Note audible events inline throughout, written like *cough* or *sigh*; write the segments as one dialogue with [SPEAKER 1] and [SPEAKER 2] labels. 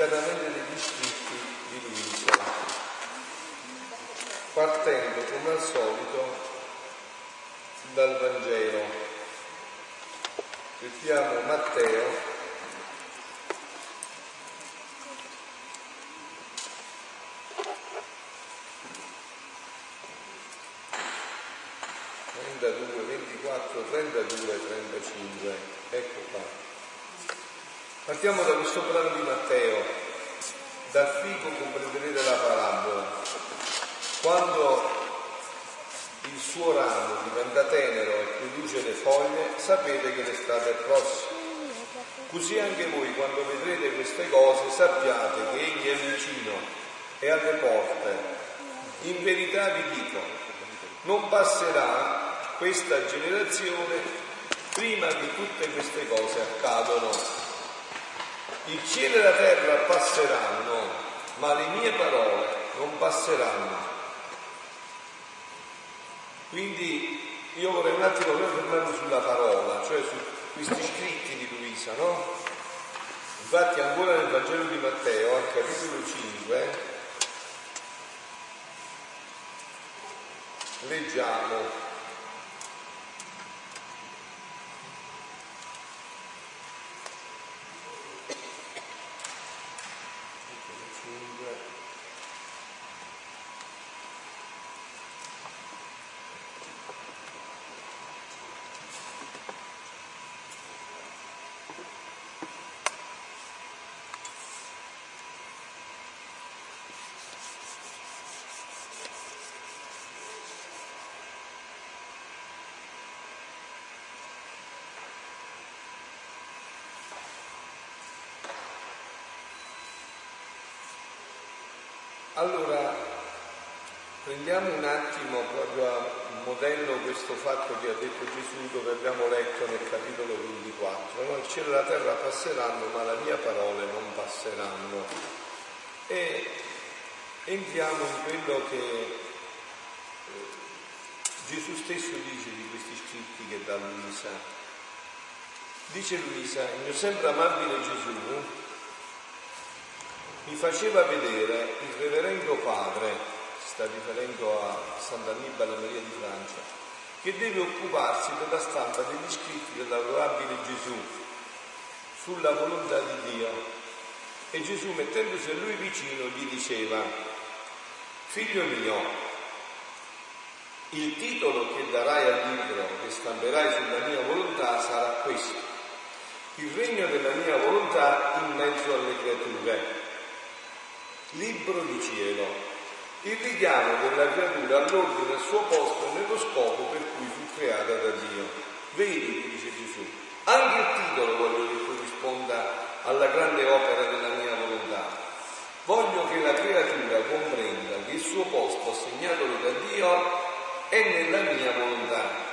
[SPEAKER 1] delicatamente degli scritti di Luisa, partendo come al solito dal Vangelo. Mettiamo Matteo. Trentadue, ventiquattro, trentadue, trentacinque. Ecco qua. Partiamo da questo brano di Matteo, dal fico comprenderete la parabola. Quando il suo ramo diventa tenero e produce le foglie, sapete che l'estate è prossima. Così anche voi, quando vedrete queste cose, sappiate che Egli è vicino, è alle porte. In verità vi dico, non passerà questa generazione prima che tutte queste cose accadano. Il cielo e la terra passeranno, ma le mie parole non passeranno. Quindi io vorrei un attimo fermarmi sulla parola, cioè su questi scritti di Luisa, no? Infatti ancora nel Vangelo di Matteo, al capitolo 5, leggiamo Allora, prendiamo un attimo proprio a modello questo fatto che ha detto Gesù dove abbiamo letto nel capitolo 24. No? Il cielo e la terra passeranno, ma la mia parola non passeranno. E entriamo in quello che eh, Gesù stesso dice di questi scritti che dà Luisa. Dice Luisa, il mio sempre amabile Gesù mi faceva vedere il reverendo padre, sta riferendo a Sant'Annibale Maria di Francia, che deve occuparsi della stampa degli scritti dell'adorabile Gesù sulla volontà di Dio. E Gesù, mettendosi a lui vicino, gli diceva, figlio mio, il titolo che darai al libro che stamperai sulla mia volontà sarà questo, il regno della mia volontà in mezzo alle creature libro di cielo, il richiamo della creatura all'ordine al suo posto nello scopo per cui fu creata da Dio. Vedi, dice Gesù, anche il titolo voglio che corrisponda alla grande opera della mia volontà. Voglio che la creatura comprenda che il suo posto assegnatole da Dio è nella mia volontà.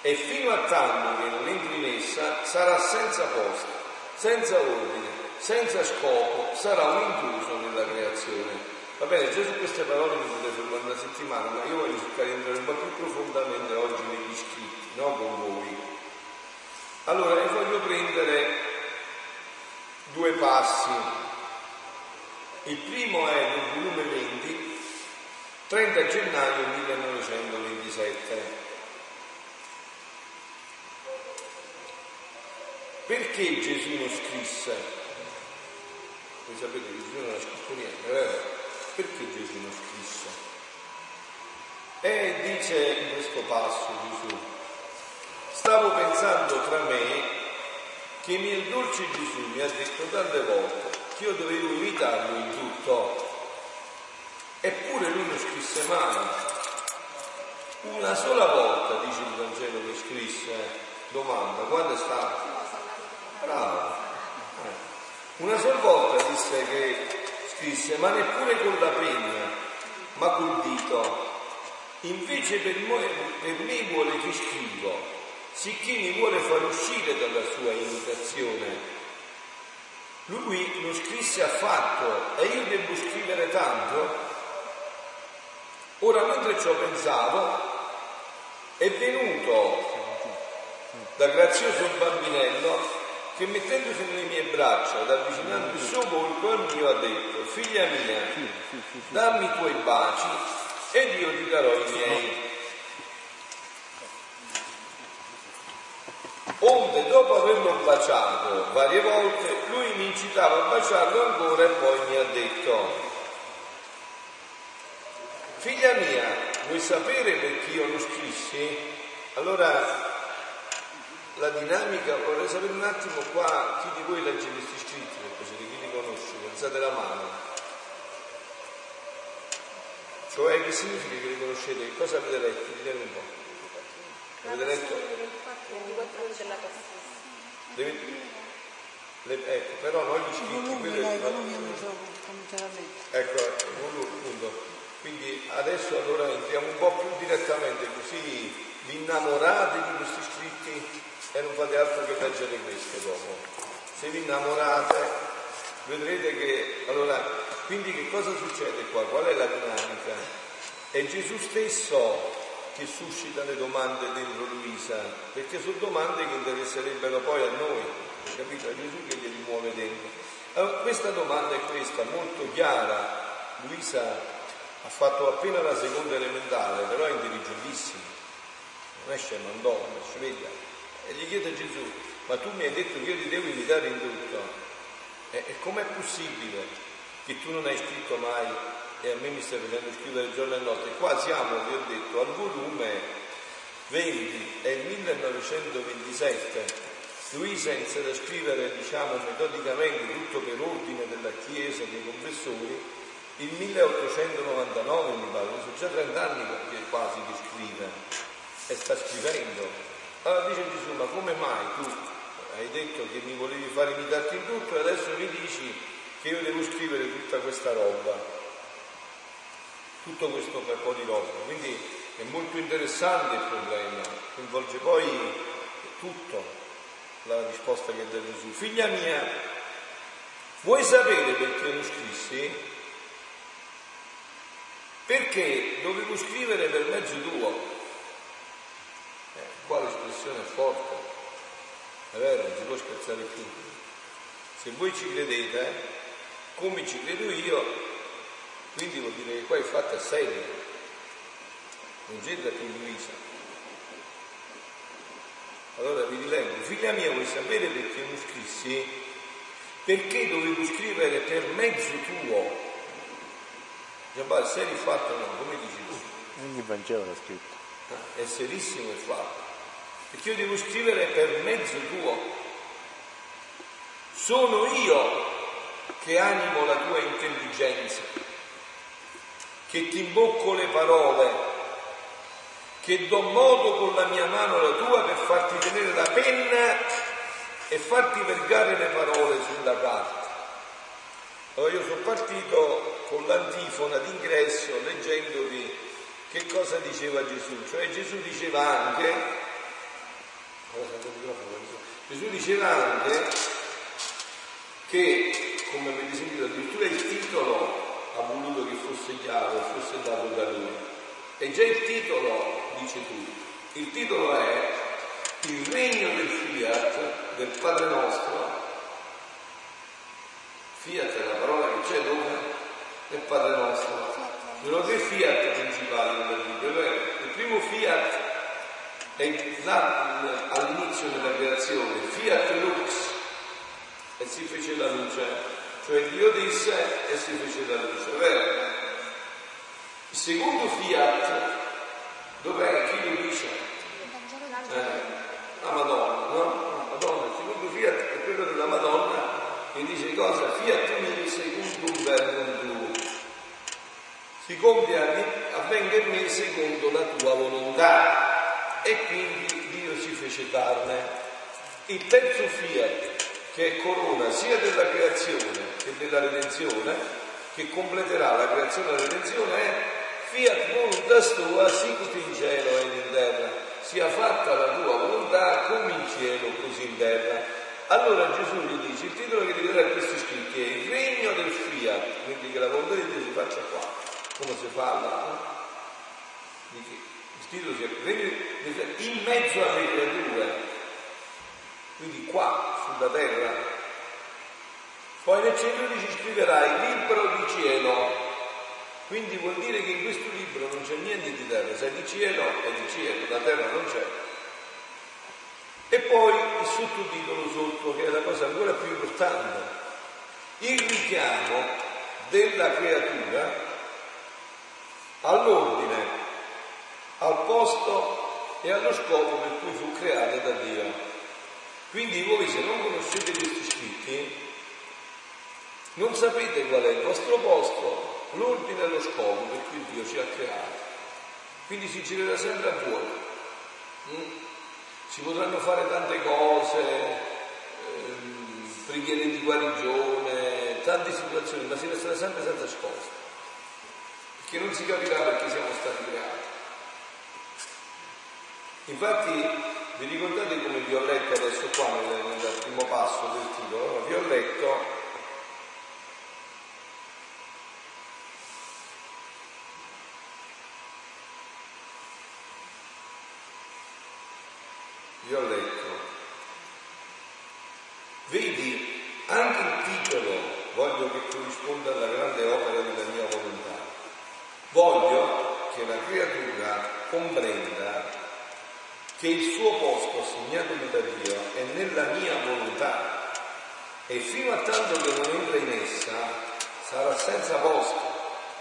[SPEAKER 1] E fino a tanto che non entri in essa sarà senza posto, senza ordine, senza scopo, sarà un intruso nella creazione. Va bene, già su queste parole mi potete fermare una settimana, ma io voglio cercare di entrare un po' più profondamente oggi negli scritti, no con voi. Allora, vi voglio prendere due passi. Il primo è nel volume 20, 30 gennaio 1927. Perché Gesù non scrisse voi sapete che Gesù non ha scritto niente, vero? Perché Gesù non scrisse? E dice in questo passo Gesù, stavo pensando tra me che il dolce Gesù mi ha detto tante volte che io dovevo imitarlo in tutto, eppure lui non scrisse mai. Una sola volta, dice il Vangelo, che scrisse, domanda, quando è stato? Bravo. Una sola volta disse che scrisse, ma neppure con la penna, ma col dito. Invece per me, per me vuole che scrivo, sicché mi vuole far uscire dalla sua imitazione. Lui non scrisse affatto e io devo scrivere tanto. Ora mentre ci ho pensato, è venuto da grazioso bambinello che mettendosi nelle mie braccia ed avvicinando il suo volto al mio ha detto, figlia mia, dammi i tuoi baci ed io ti darò i miei. Onde dopo averlo baciato varie volte, lui mi incitava a baciarlo ancora e poi mi ha detto, figlia mia, vuoi sapere perché io lo scrissi? Allora la dinamica, vorrei sapere un attimo qua chi di voi legge questi scritti, per così chi li conosce, alzate la mano. Cioè che significa che li conoscete? Che cosa avete letto? Ditemi un po'. Avete letto? Le, le, ecco, però non gli scritti, quelli Ecco, appunto. Quindi adesso allora entriamo un po' più direttamente, così vi innamorate di questi scritti e non fate altro che leggere questo dopo. Se vi innamorate vedrete che allora quindi che cosa succede qua? Qual è la dinamica? È Gesù stesso che suscita le domande dentro Luisa, perché sono domande che interesserebbero poi a noi, capito? È Gesù che glieli muove dentro. Allora, questa domanda è questa, molto chiara. Luisa ha fatto appena la seconda elementare, però è intelligentissima, non è scemandona, è sveglia. E gli chiede Gesù, ma tu mi hai detto che io ti devo imitare in tutto. E, e com'è possibile che tu non hai scritto mai e a me mi stai facendo scrivere giorno e notte? Qua siamo, vi ho detto, al volume 20, è il 1927. Luisa inizia a scrivere, diciamo, metodicamente, tutto per ordine della Chiesa, dei confessori, il 1899 mi pare, sono già 30 anni che quasi che scrive e sta scrivendo allora dice Gesù, ma come mai tu hai detto che mi volevi fare imitarti in tutto e adesso mi dici che io devo scrivere tutta questa roba, tutto questo per po' di roba. Quindi è molto interessante il problema, coinvolge poi tutto la risposta che dà Gesù. Figlia mia, vuoi sapere perché lo scrissi? Perché dovevo scrivere per mezzo tuo qua l'espressione è forte, è vero, non si può scherzare più. Se voi ci credete, come ci credo io, quindi vuol dire che qua è serio, non c'entra più Luisa. Allora vi rileggo, figlia mia vuoi sapere perché non scrissi? Perché dovevo scrivere per mezzo tuo? Già, serio il fatto no, come dici tu?
[SPEAKER 2] Ogni Vangelo l'ha scritto.
[SPEAKER 1] Ah, è serissimo il fatto perché io devo scrivere per mezzo tuo. Sono io che animo la tua intelligenza, che ti imbocco le parole, che do modo con la mia mano la tua per farti tenere la penna e farti vergare le parole sulla carta. Allora io sono partito con l'antifona d'ingresso leggendovi che cosa diceva Gesù, cioè Gesù diceva anche Gesù diceva anche che, come avete sentito, addirittura il titolo ha voluto che fosse chiaro, fosse dato da lui. E già il titolo dice tutto. Il titolo è Il regno del fiat, del Padre nostro. Fiat è la parola che c'è dove? Nel Padre nostro. Sono tre fiat principali nella Bibbia. Il primo fiat e là, all'inizio della creazione, fiat lux, e si fece la luce, cioè Dio disse e si fece la luce, vero? Il secondo fiat, dov'è? Chi lo dice? Eh, la Madonna, no? Madonna, il secondo fiat è quello della Madonna che dice cosa? Fiat mi secundum verbum tuo. Si compie, avvenga in me secondo la tua volontà e quindi Dio si fece carne. Il terzo fiat, che è corona sia della creazione che della redenzione, che completerà la creazione e la redenzione, è fiat voluntas tua sicut in cielo e in terra, sia fatta la tua volontà come in cielo così in terra. Allora Gesù gli dice, il titolo che dare a questi scritti è il regno del fiat, quindi che la volontà di Dio si faccia qua, come si fa là. No? Tito si in mezzo alle creature. quindi qua sulla terra. Poi nel cielo ci scriverai libro di cielo. Quindi vuol dire che in questo libro non c'è niente di terra, se è di cielo è di cielo, la terra non c'è. E poi il sottotitolo sotto, che è la cosa ancora più importante, il richiamo della creatura all'ordine, al posto e allo scopo per cui fu creata da Dio. Quindi voi se non conoscete questi scritti, non sapete qual è il vostro posto, l'ordine e lo scopo per cui Dio ci ha creati. Quindi si girerà sempre a vuoto. Mm? si potranno fare tante cose, ehm, preghiere di guarigione, tante situazioni, ma si resterà sempre senza scopo, perché non si capirà perché siamo stati creati. Infatti vi ricordate come vi ho letto adesso qua nel, nel primo passo del titolo? Vi ho letto vi ho letto, vedi anche il titolo voglio che corrisponda alla grande opera della mia volontà. Voglio che la creatura comprenda che il suo posto assegnato da Dio è nella mia volontà e fino a tanto che non entra in essa sarà senza posto,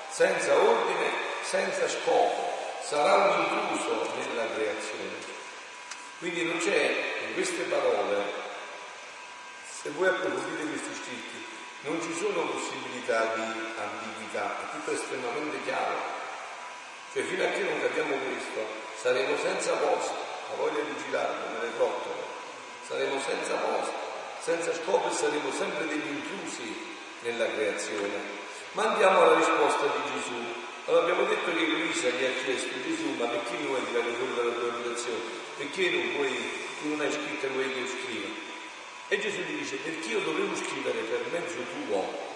[SPEAKER 1] senza ordine, senza scopo, sarà un intruso nella creazione. Quindi non c'è in queste parole, se voi approfondite questi scritti, non ci sono possibilità di ambiguità, è tutto estremamente chiaro. Cioè fino a che non capiamo questo, saremo senza posto, la voglia di girare come le trottole, saremo senza posto, senza scopo e saremo sempre degli intrusi nella creazione. Ma andiamo alla risposta di Gesù. Allora abbiamo detto che Luisa gli ha chiesto Gesù, ma perché non vuoi tirare fuori dalla tua abitazione? Perché non vuoi, tu non hai scritto vuoi che io scriva? E Gesù gli dice, perché io dovevo scrivere per mezzo tuo,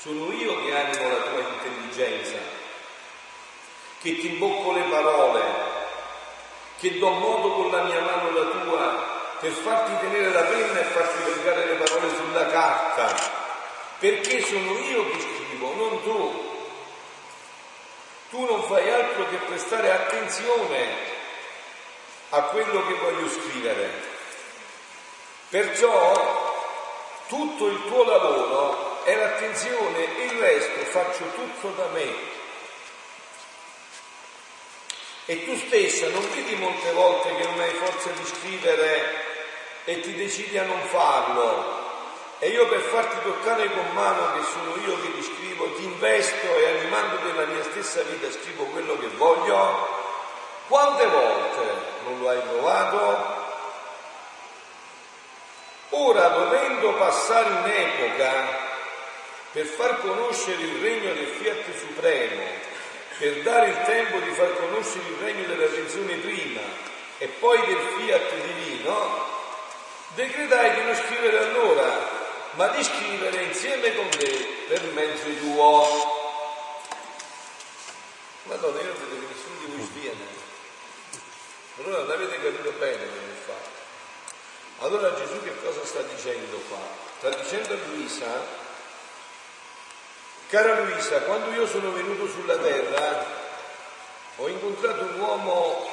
[SPEAKER 1] sono io che animo la tua intelligenza, che ti imbocco le parole, che do modo con la mia mano la tua per farti tenere la penna e farti vergare le parole sulla carta, perché sono io che scrivo, non tu tu non fai altro che prestare attenzione a quello che voglio scrivere. Perciò tutto il tuo lavoro è l'attenzione e il resto faccio tutto da me. E tu stessa non vedi molte volte che non hai forza di scrivere e ti decidi a non farlo, e io per farti toccare con mano che sono io che ti scrivo, ti investo e animando della mia stessa vita scrivo quello che voglio, quante volte non lo hai provato? Ora, dovendo passare un'epoca per far conoscere il regno del Fiat Supremo, per dare il tempo di far conoscere il regno della tensione prima e poi del Fiat divino, decretai di non scrivere allora ma di scrivere insieme con te per mezzo tuo. Madonna, io vedo che nessuno di voi sviene. Allora non avete capito bene come fa. Allora Gesù che cosa sta dicendo qua? Sta dicendo a Luisa, cara Luisa, quando io sono venuto sulla terra ho incontrato un uomo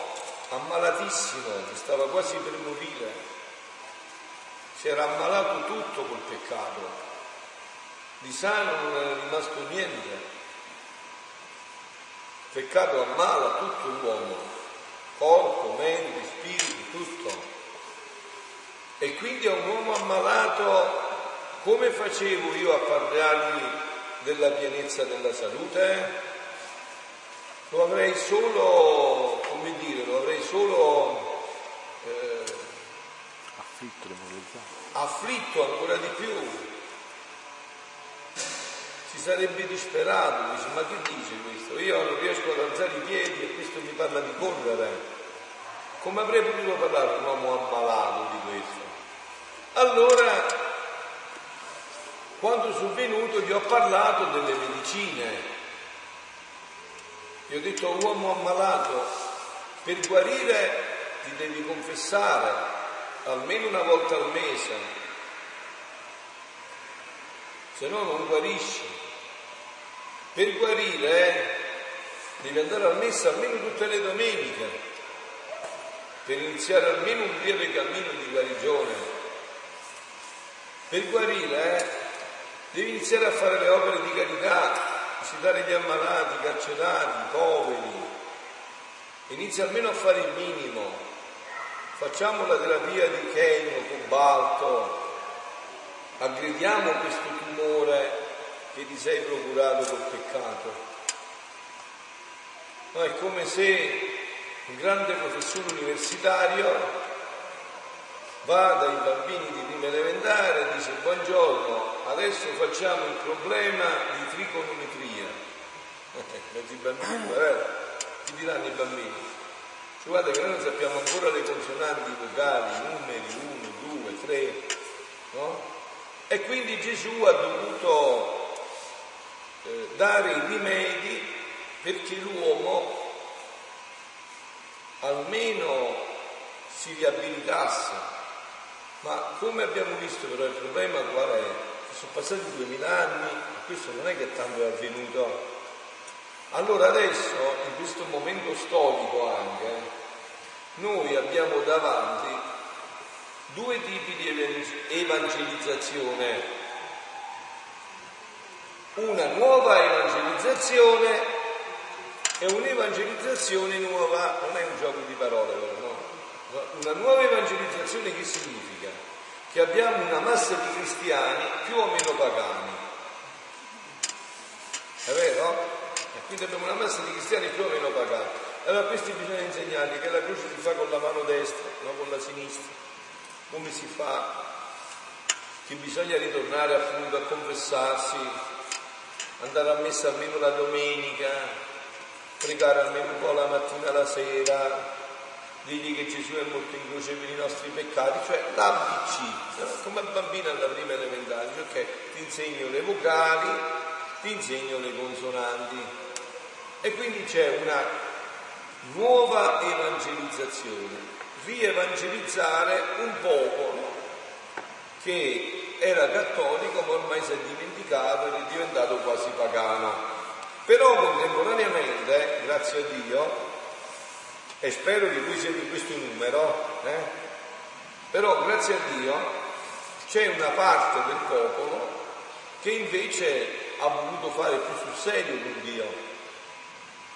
[SPEAKER 1] ammalatissimo che stava quasi per morire si era ammalato tutto col peccato, di sano non era rimasto niente. Il peccato ammala tutto l'uomo, corpo, mente, spirito, tutto. E quindi a un uomo ammalato come facevo io a parlargli della pienezza della salute? Lo avrei solo, come dire, lo avrei solo eh,
[SPEAKER 2] afflitto, demoralizzato.
[SPEAKER 1] Afflitto ancora di più. Si sarebbe disperato, dice, ma che dice questo? Io non riesco ad alzare i piedi e questo mi parla di correre. Come avrei potuto parlare un uomo ammalato di questo? Allora, quando sono venuto gli ho parlato delle medicine. Gli ho detto uomo ammalato, per guarire ti devi confessare, almeno una volta al mese, se no non guarisci. Per guarire eh, devi andare al messa almeno tutte le domeniche, per iniziare almeno un breve cammino di guarigione. Per guarire eh, devi iniziare a fare le opere di carità, visitare gli ammalati, i carcerati, i poveri. Inizia almeno a fare il minimo, facciamo la terapia di chemio, cobalto, aggrediamo questo tumore che ti sei procurato col peccato. No, è come se un grande professore universitario va dai bambini di prima elementare e dice buongiorno, adesso facciamo il problema di trigonometria. *laughs* Mezzi bambini, vero? Ti diranno i bambini. Cioè, guarda che noi non sappiamo ancora le consonanti vocali, numeri, uno, due, tre, no? E quindi Gesù ha dovuto eh, dare i rimedi perché l'uomo almeno si riabilitasse. Ma come abbiamo visto però il problema qual è? Sono passati duemila anni, questo non è che tanto è avvenuto allora adesso, in questo momento storico anche, noi abbiamo davanti due tipi di evangelizzazione. Una nuova evangelizzazione e un'evangelizzazione nuova, non è un gioco di parole, no? Una nuova evangelizzazione che significa? Che abbiamo una massa di cristiani più o meno pagani. È vero? Quindi abbiamo una massa di cristiani più o meno pagati. Allora questi bisogna insegnargli che la croce si fa con la mano destra, non con la sinistra. Come si fa? Che bisogna ritornare appunto a confessarsi, andare a messa almeno la domenica, pregare almeno un po' la mattina e la sera, dirgli che Gesù è morto in croce per i nostri peccati, cioè l'ABC, come bambino alla prima elementare, cioè ti insegno le vocali, ti insegno le consonanti, e quindi c'è una nuova evangelizzazione, rievangelizzare un popolo che era cattolico ma ormai si è dimenticato ed è diventato quasi pagano. Però contemporaneamente, grazie a Dio, e spero che voi siete in questo numero, eh, però grazie a Dio c'è una parte del popolo che invece ha voluto fare più sul serio con Dio,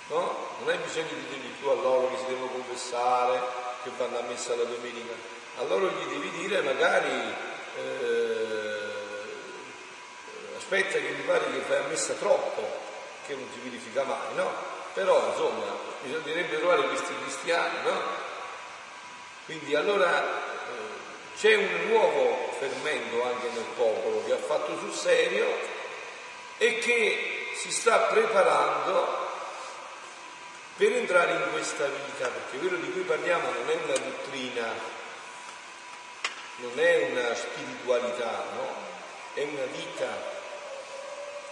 [SPEAKER 1] no? Non hai bisogno di dirgli più a loro che si devono confessare, che vanno a messa la domenica. A loro gli devi dire magari eh, aspetta che mi pare che fai a messa troppo, che non si verifica mai, no? Però insomma bisognerebbe trovare questi cristiani, no? Quindi allora eh, c'è un nuovo fermento anche nel popolo che ha fatto sul serio e che si sta preparando per entrare in questa vita, perché quello di cui parliamo non è una dottrina, non è una spiritualità, no? È una vita.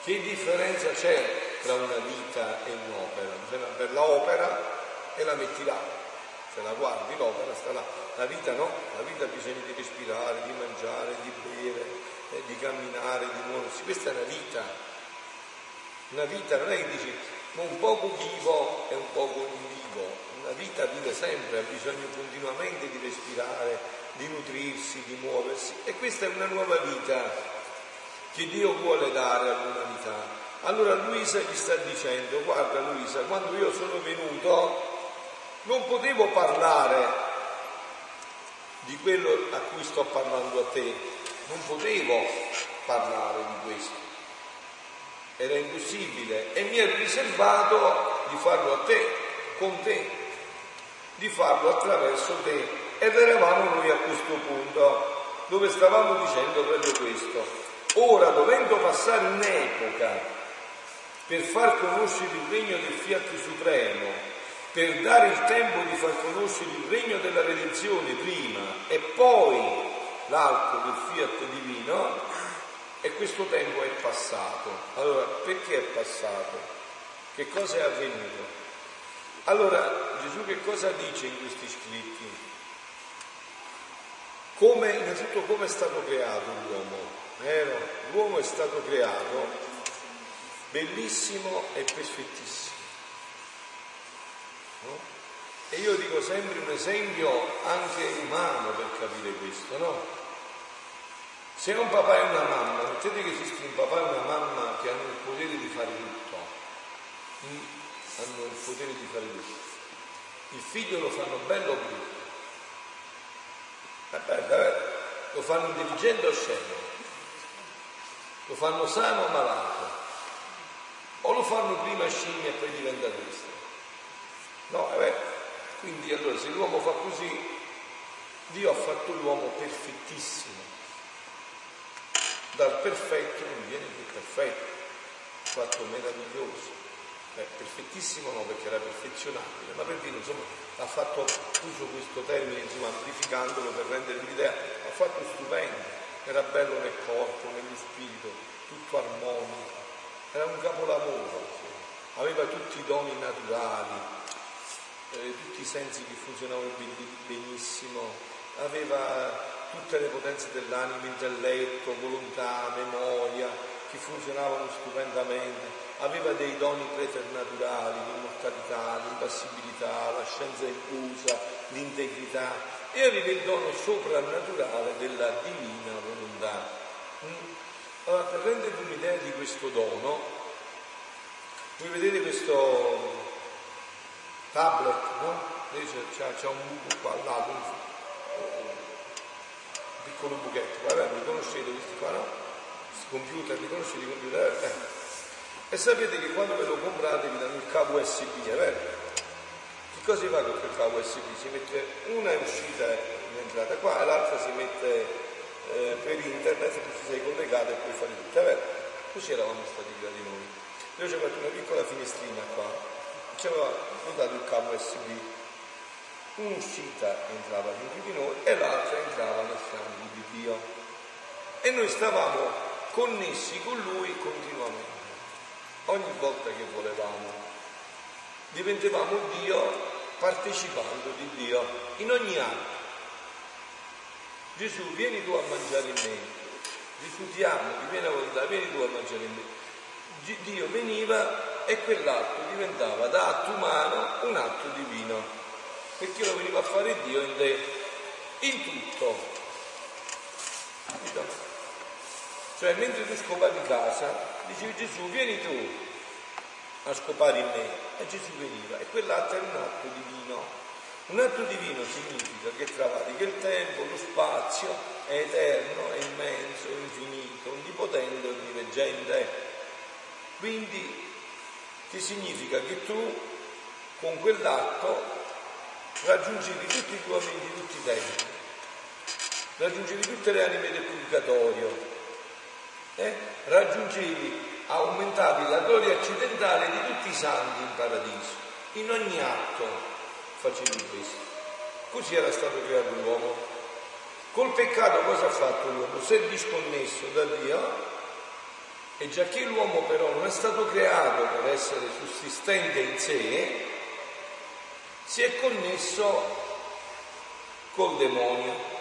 [SPEAKER 1] Che differenza c'è tra una vita e un'opera? C'è una bella opera e la metti là, se la guardi l'opera sta là, la vita no, la vita ha bisogno di respirare, di mangiare, di bere, eh, di camminare, di muoversi, questa è una vita. Una vita non è che dici un poco vivo e un poco non vivo. Una vita vive sempre, ha bisogno continuamente di respirare, di nutrirsi, di muoversi e questa è una nuova vita che Dio vuole dare all'umanità. Allora Luisa gli sta dicendo, guarda Luisa, quando io sono venuto non potevo parlare di quello a cui sto parlando a te, non potevo parlare di questo era impossibile e mi ero riservato di farlo a te, con te, di farlo attraverso te. Ed eravamo noi a questo punto dove stavamo dicendo proprio questo. Ora, dovendo passare un'epoca per far conoscere il regno del Fiat Supremo, per dare il tempo di far conoscere il regno della redenzione prima e poi l'altro del Fiat Divino, e questo tempo è passato. Allora, perché è passato? Che cosa è avvenuto? Allora, Gesù che cosa dice in questi scritti? Come, innanzitutto come è stato creato l'uomo? Vero? L'uomo è stato creato bellissimo e perfettissimo. No? E io dico sempre un esempio anche umano per capire questo, no? Se un papà e una mamma, mettete che esiste un papà e una mamma che hanno il potere di fare tutto, mm? hanno il potere di fare tutto, il figlio lo fanno bello o brutto? Eh? Lo fanno intelligente o scemo? Lo fanno sano o malato? O lo fanno prima scimmia e poi diventa questo? No, è vero. Quindi allora se l'uomo fa così, Dio ha fatto l'uomo perfettissimo. Dal perfetto non viene più perfetto, fatto meraviglioso. Eh, perfettissimo no, perché era perfezionabile, ma per dire, insomma, ha fatto, uso questo termine, insomma, amplificandolo per rendervi l'idea, ha fatto stupendo, era bello nel corpo, nello spirito, tutto armonico, era un capolavoro, insomma. aveva tutti i doni naturali, eh, tutti i sensi che funzionavano benissimo, aveva tutte le potenze dell'animo, intelletto, volontà, memoria, che funzionavano stupendamente aveva dei doni preternaturali, l'immortalità, l'impassibilità, la scienza inclusa, l'integrità e aveva il dono soprannaturale della divina volontà. Mm? Allora, per rendervi un'idea di questo dono, voi vedete questo tablet, no? C'è, c'è un buco qua al lato, piccolo buchetto, guardate, li conoscete questi qua, no? Questi computer, li conoscete i computer? Eh. E sapete che quando ve lo comprate vi danno il cavo USB, è vero? Che cosa si fa con quel cavo USB? Si mette una è uscita in entrata qua e l'altra si mette eh, per internet e ti sei collegato e puoi fare tutto, è vero? Così eravamo stati creati noi. Io ci fatto una piccola finestrina qua, ci aveva dato il cavo USB. Un'uscita entrava dentro di noi e l'altra entrava nel sangue di Dio. E noi stavamo connessi con Lui continuamente ogni volta che volevamo. Diventavamo Dio partecipando di Dio in ogni atto. Gesù, vieni tu a mangiare in me. Gesù ti amo, ti viene a volontà, vieni tu a mangiare in me. Dio veniva e quell'atto diventava da atto umano un atto divino, perché lo veniva a fare Dio in te, in tutto. Capito? Cioè, mentre tu scopavi casa, dicevi Gesù, vieni tu a scopare in me. E Gesù veniva. E quell'atto era un atto divino. Un atto divino significa che travalica il tempo, lo spazio, è eterno, è immenso, è infinito, onnipotente, onniveggente. Quindi, che significa che tu con quell'atto raggiungevi tutti i tuoi amici di tutti i tempi, raggiungevi tutte le anime del purgatorio, eh, raggiungevi, aumentavi la gloria accidentale di tutti i santi in paradiso. In ogni atto facevi questo. Così era stato creato l'uomo. Col peccato cosa ha fatto l'uomo? Si è disconnesso da Dio e già che l'uomo però non è stato creato per essere sussistente in sé, si è connesso col demonio.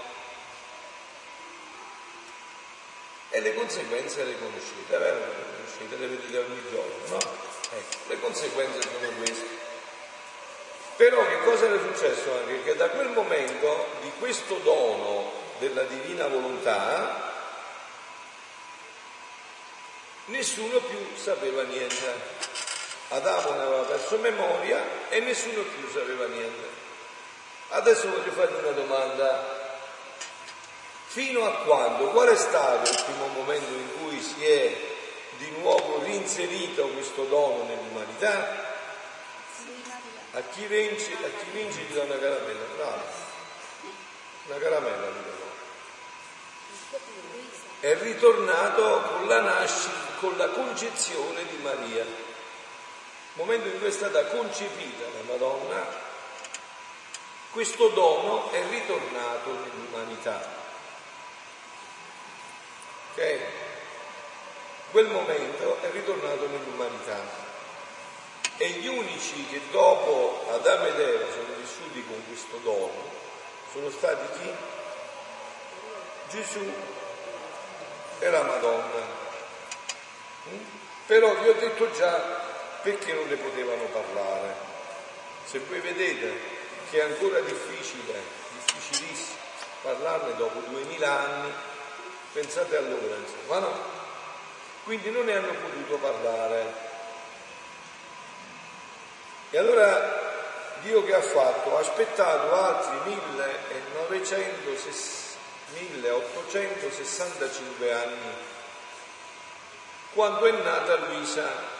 [SPEAKER 1] e le conseguenze le conoscete, vero? Le conoscete, le vedete ogni giorno, no? Ecco, le conseguenze sono queste. Però che cosa era successo anche? Che da quel momento di questo dono della divina volontà nessuno più sapeva niente. Adamo ne aveva perso memoria e nessuno più sapeva niente. Adesso voglio farvi una domanda. Fino a quando? Qual è stato il primo momento in cui si è di nuovo reinserito questo dono nell'umanità? A chi vince, a chi vince gli do una caramella, bravo. Una caramella gli do. È ritornato con la nascita, con la concezione di Maria. Momento in cui è stata concepita la Madonna, questo dono è ritornato nell'umanità. Ok? Quel momento è ritornato nell'umanità e gli unici che dopo Adamo ed Eva sono vissuti con questo dono sono stati chi? Gesù e la Madonna. Mm? Però vi ho detto già perché non le potevano parlare. Se voi vedete che è ancora difficile, difficilissimo parlarne dopo duemila anni, pensate allora, insomma, no? Quindi non ne hanno potuto parlare. E allora Dio che ha fatto? Ha aspettato altri 1865 anni, quando è nata Luisa.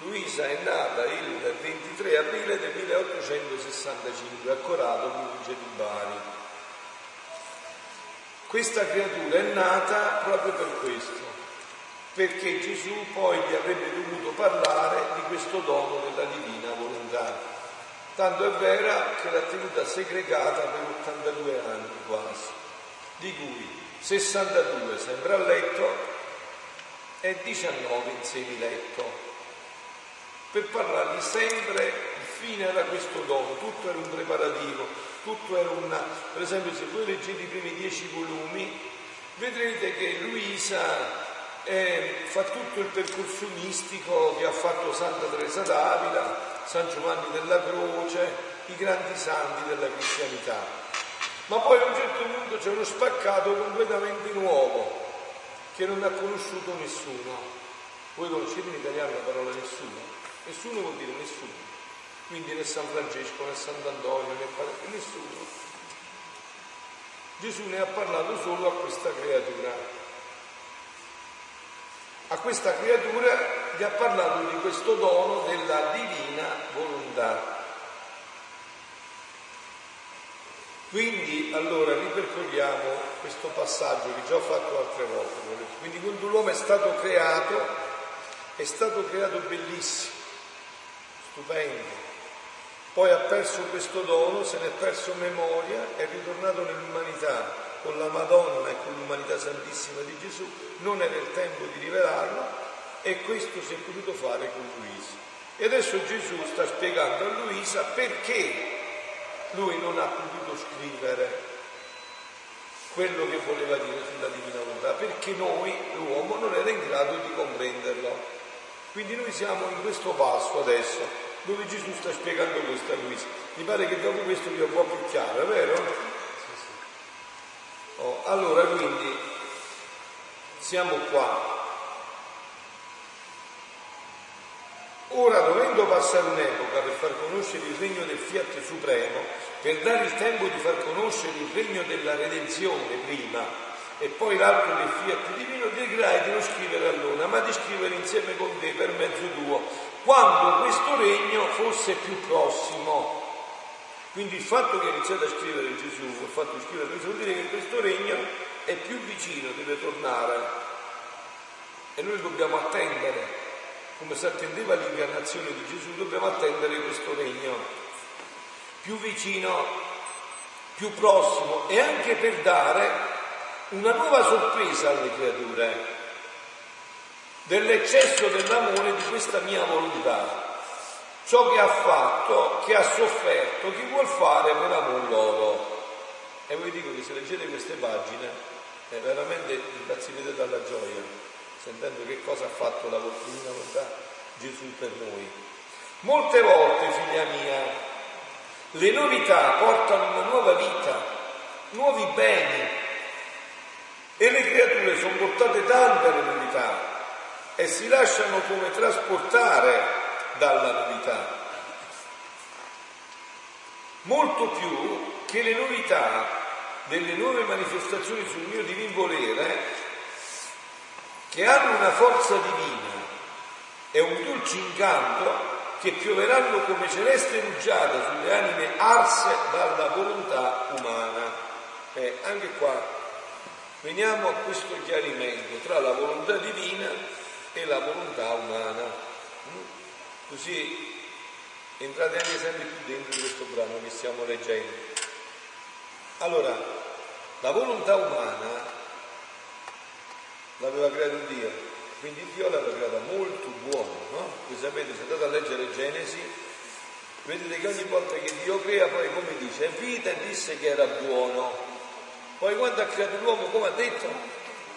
[SPEAKER 1] Luisa è nata il 23 aprile del 1865 a Corrado, provincia di Bari. Questa creatura è nata proprio per questo, perché Gesù poi gli avrebbe dovuto parlare di questo dono della divina volontà. Tanto è vera che l'ha tenuta segregata per 82 anni quasi, di cui 62 sempre a letto e 19 in semiletto, per parlargli sempre il fine era questo dono, tutto era un preparativo, tutto era una... per esempio se voi leggete i primi dieci volumi, vedrete che Luisa eh, fa tutto il percorso mistico che ha fatto Santa Teresa d'Avila, San Giovanni della Croce, i grandi santi della cristianità. Ma poi a un certo punto c'è uno spaccato completamente nuovo che non ha conosciuto nessuno. Voi conoscete in italiano la parola nessuno? Nessuno vuol dire nessuno. Quindi né San Francesco, né Sant'Antonio, né Padre, nessuno. Gesù ne ha parlato solo a questa creatura a questa creatura gli ha parlato di questo dono della divina volontà. Quindi allora ripercorriamo questo passaggio che già ho fatto altre volte. Quindi quando l'uomo è stato creato, è stato creato bellissimo, stupendo. Poi ha perso questo dono, se ne è perso memoria, è ritornato nell'umanità con la Madonna e con l'umanità santissima di Gesù, non era il tempo di rivelarlo e questo si è potuto fare con Luisa. E adesso Gesù sta spiegando a Luisa perché lui non ha potuto scrivere quello che voleva dire sulla divina volontà, perché noi, l'uomo, non era in grado di comprenderlo. Quindi noi siamo in questo passo adesso, dove Gesù sta spiegando questo a Luisa. Mi pare che dopo questo è un po' più chiaro, vero? Oh, allora quindi siamo qua. Ora dovendo passare un'epoca per far conoscere il regno del Fiat Supremo, per dare il tempo di far conoscere il regno della redenzione prima e poi l'altro del Fiat Divino, decretai di non scrivere allora, ma di scrivere insieme con te per mezzo tuo, quando questo regno fosse più prossimo. Quindi il fatto che ha iniziato a scrivere Gesù, il fatto di scrivere Gesù vuol dire che questo regno è più vicino, deve tornare. E noi dobbiamo attendere, come si attendeva l'incarnazione di Gesù, dobbiamo attendere questo regno. Più vicino, più prossimo e anche per dare una nuova sorpresa alle creature dell'eccesso dell'amore di questa mia volontà ciò che ha fatto, che ha sofferto, chi vuol fare per amor loro. E vi dico che se leggete queste pagine è veramente impazzirete dalla gioia, sentendo che cosa ha fatto la divina volontà Gesù per noi. Molte volte, figlia mia, le novità portano una nuova vita, nuovi beni e le creature sono portate tante alle novità e si lasciano come trasportare dalla novità. Molto più che le novità delle nuove manifestazioni sul mio divin volere, che hanno una forza divina e un dolce incanto che pioveranno come celeste rugiada sulle anime arse dalla volontà umana. Eh, anche qua veniamo a questo chiarimento tra la volontà divina e la volontà umana. Così entrate anche sempre più dentro di questo brano che stiamo leggendo. Allora, la volontà umana l'aveva creato Dio, quindi Dio l'aveva creata molto buona, no? Voi sapete, se andate a leggere Genesi, vedete che ogni volta che Dio crea poi come dice, vita disse che era buono. Poi quando ha creato l'uomo, come ha detto?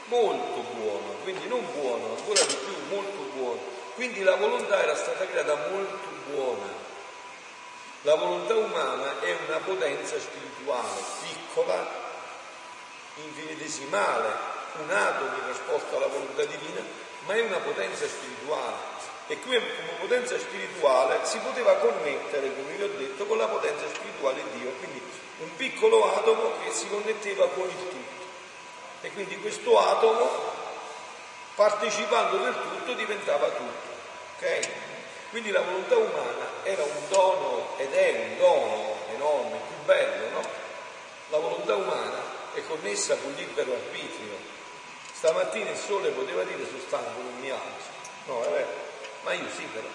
[SPEAKER 1] Molto buono, quindi non buono, ancora di più, molto buono. Quindi la volontà era stata creata molto buona. La volontà umana è una potenza spirituale, piccola, infinitesimale, un atomo in risposta alla volontà divina, ma è una potenza spirituale. E qui come potenza spirituale si poteva connettere, come vi ho detto, con la potenza spirituale di Dio. Quindi un piccolo atomo che si connetteva con il tutto. E quindi questo atomo, partecipando del tutto, diventava tutto. Okay? Quindi la volontà umana era un dono ed è un dono enorme, più bello, no? La volontà umana è connessa con il libero arbitrio. Stamattina il sole poteva dire sono stanco, non mi alzo. No, è vero. Ma io sì però.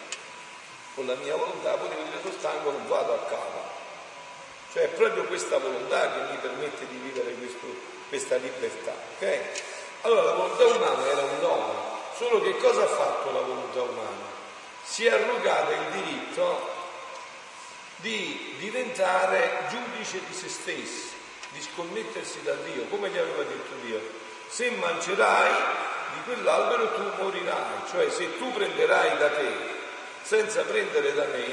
[SPEAKER 1] Con la mia volontà potevo dire sono stanco, non vado a casa. Cioè è proprio questa volontà che mi permette di vivere questo, questa libertà. Okay? Allora la volontà umana era un dono, solo che cosa ha fatto la volontà umana? Si è arrogata il diritto di diventare giudice di se stessi, di sconnettersi da Dio, come gli aveva detto Dio. Se mangerai di quell'albero tu morirai, cioè se tu prenderai da te senza prendere da me,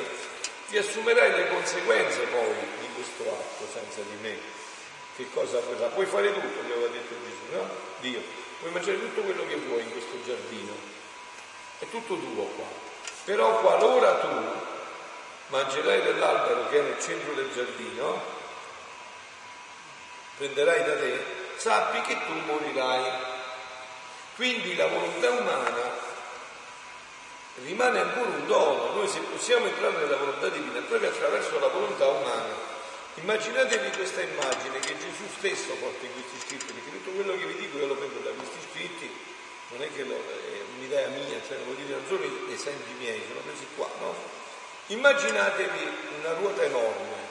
[SPEAKER 1] ti assumerai le conseguenze poi di questo atto senza di me. Che cosa avverrà? Puoi fare tutto, gli aveva detto Gesù, no? Dio, puoi mangiare tutto quello che vuoi in questo giardino, è tutto tuo qua. Però qualora tu mangerai dell'albero che è nel centro del giardino, prenderai da te, sappi che tu morirai. Quindi la volontà umana rimane ancora un dono, noi se possiamo entrare nella volontà divina proprio attraverso la volontà umana. Immaginatevi questa immagine che Gesù stesso porta in questi scritti, perché tutto quello che vi dico io lo prendo da questi scritti, non è che lo, è un'idea mia, cioè vuol dire non sono esempi miei, sono presi qua, no? Immaginatevi una ruota enorme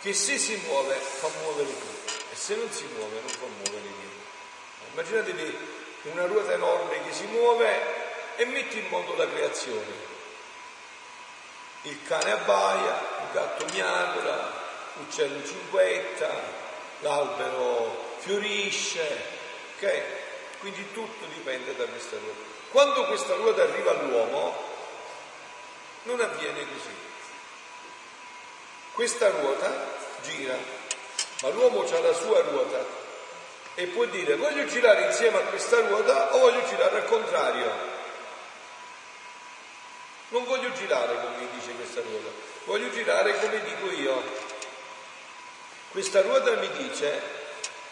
[SPEAKER 1] che se si muove fa muovere tutto e se non si muove non fa muovere niente. Immaginatevi una ruota enorme che si muove e mette in moto la creazione. Il cane abbaia, il gatto miagola, l'uccello cinguetta, l'albero fiorisce, ok? Quindi tutto dipende da questa ruota. Quando questa ruota arriva all'uomo, non avviene così. Questa ruota gira, ma l'uomo ha la sua ruota e può dire voglio girare insieme a questa ruota o voglio girare al contrario. Non voglio girare come dice questa ruota, voglio girare come dico io. Questa ruota mi dice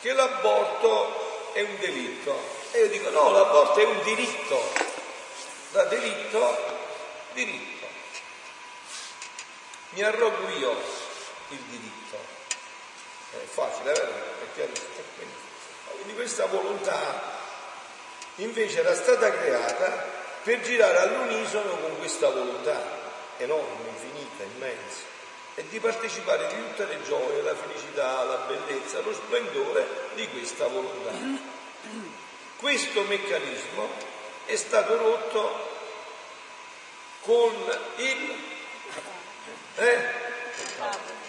[SPEAKER 1] che l'aborto è un delitto e io dico no, l'aborto è un diritto. Da delitto, diritto mi arrogo io il diritto. È facile, vero? È chiarissimo. Quindi questa volontà invece era stata creata per girare all'unisono con questa volontà enorme, infinita, immensa, e di partecipare di tutte le gioie, la felicità, la bellezza, lo splendore di questa volontà. Questo meccanismo è stato rotto con il eh?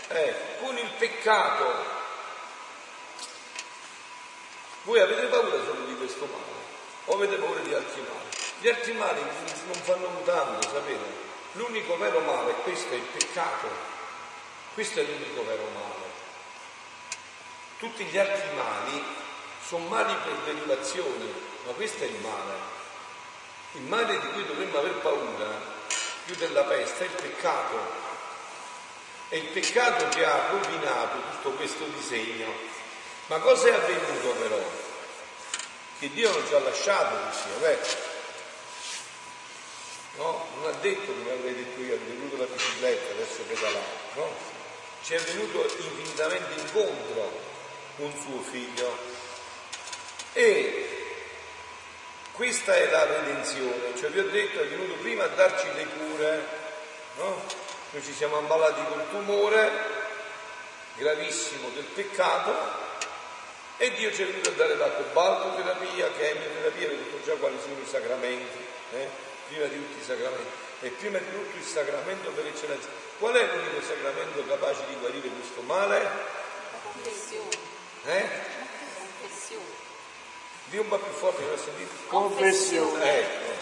[SPEAKER 1] Eh, con il peccato. Voi avete paura solo di questo male o avete paura di altri mali? Gli altri mali non fanno tanto, sapete? L'unico vero male questo, è il peccato. Questo è l'unico vero male. Tutti gli altri mali sono mali per derivazione, ma questo è il male. Il male di cui dovremmo aver paura, più della peste, è il peccato. È il peccato che ha rovinato tutto questo disegno. Ma cosa è avvenuto però? Che Dio non ci ha lasciato così, vabbè. No? Non ha detto come avrei detto io, è venuto la bicicletta, adesso pedalare, no? Ci è venuto infinitamente incontro un suo figlio. E questa è la redenzione, cioè vi ho detto è venuto prima a darci le cure, no? Noi ci siamo ammalati col tumore gravissimo del peccato e Dio ci è venuto a dare la cobaltoterapia, chemioterapia, vi detto già quali sono i sacramenti, eh? prima di tutti i sacramenti. E prima di tutto il sacramento per eccellenza. Qual è l'unico sacramento capace di guarire questo male?
[SPEAKER 3] La confessione.
[SPEAKER 1] Eh? Dio un po' più forte che l'ho sentito.
[SPEAKER 3] Confessione.
[SPEAKER 1] Ecco.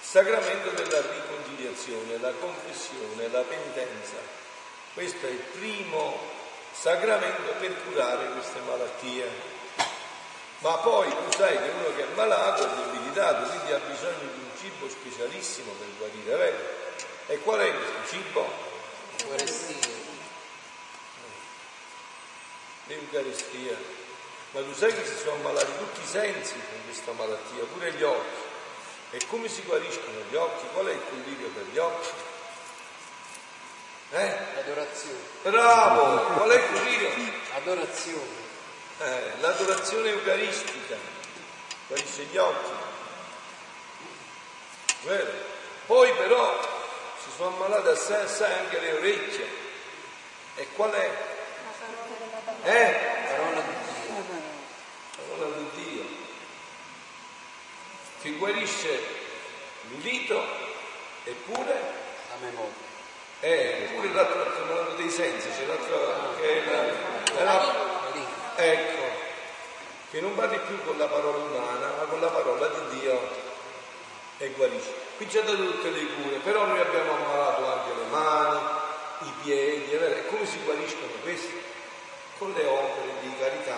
[SPEAKER 1] Sacramento della riconciliazione, la confessione, la penitenza. Questo è il primo sacramento per curare queste malattie. Ma poi tu sai che uno che è malato è debilitato, quindi ha bisogno di un cibo specialissimo per guarire, vero? E qual è questo cibo?
[SPEAKER 3] L'Eucaristia.
[SPEAKER 1] L'Eucaristia. Ma tu sai che si sono ammalati tutti i sensi con questa malattia, pure gli occhi. E come si guariscono gli occhi? Qual è il collirio per gli occhi? Eh?
[SPEAKER 3] Adorazione.
[SPEAKER 1] Bravo! Qual è il collirio?
[SPEAKER 3] Adorazione.
[SPEAKER 1] Eh, l'adorazione eucaristica guarisce gli occhi. Vero? Poi però sono ammalate assai assai anche le orecchie. E qual è? Eh?
[SPEAKER 3] Parola di Dio.
[SPEAKER 1] parola di Dio, che guarisce l'udito eppure,
[SPEAKER 3] La memoria.
[SPEAKER 1] eh, eppure l'altro malato dei sensi, c'è l'altro che è la, la- ecco, che non parli più con la parola umana, ma con la parola di Dio e guarisce. Qui c'è da tutte le cure, però noi abbiamo ammalato anche le mani, i piedi, e come si guariscono questi? Con le opere di carità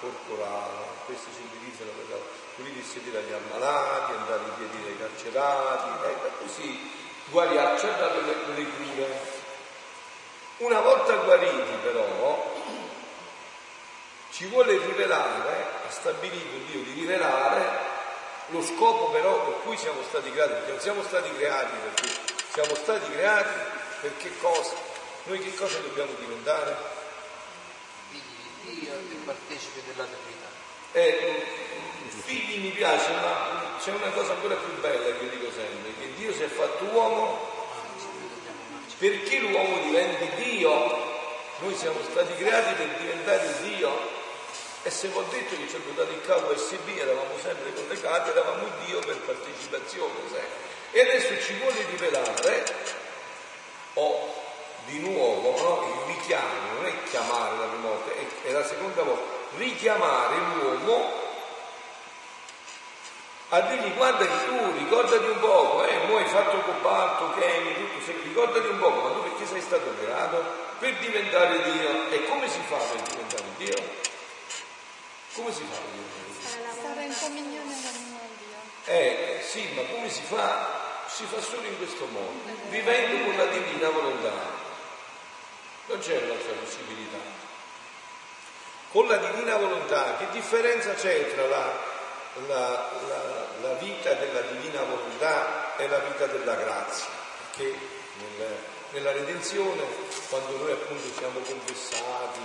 [SPEAKER 1] corporale, questi si utilizzano per sedere agli ammalati, andare in piedi dei carcerati, e così guariamo, ci ha dato le, le cure. Una volta guariti però, ci vuole rivelare, ha stabilito Dio di rivelare lo scopo però per cui siamo stati creati, perché non siamo stati creati perché siamo stati creati per che cosa? Noi che cosa dobbiamo diventare?
[SPEAKER 3] Figli di Dio e partecipi della Trinità.
[SPEAKER 1] Eh, figli mi piace, ma c'è una cosa ancora più bella che dico sempre, che Dio si è fatto uomo perché l'uomo diventi Dio. Noi siamo stati creati per diventare Dio. E se vi ho detto che ci ho dotato il cavo USB, eravamo sempre collegati, eravamo Dio per partecipazione. sai. E adesso ci vuole rivelare, o di nuovo, no? il richiamo, non è chiamare la prima volta, è, è la seconda volta, richiamare l'uomo a dirgli guarda che tu ricordati un poco, eh, mo hai fatto cobalto, chemi, tutto, se, ricordati un poco, ma tu perché sei stato creato? Per diventare Dio. E come si fa per diventare Dio? Come si fa?
[SPEAKER 4] Stare in comunione con mio Dio.
[SPEAKER 1] Eh, sì, ma come si fa? Si fa solo in questo modo, vivendo con la divina volontà. Non c'è un'altra possibilità. Con la divina volontà, che differenza c'è tra la, la- la- la vita della divina volontà e la vita della grazia? Perché nel- nella redenzione, quando noi appunto siamo confessati,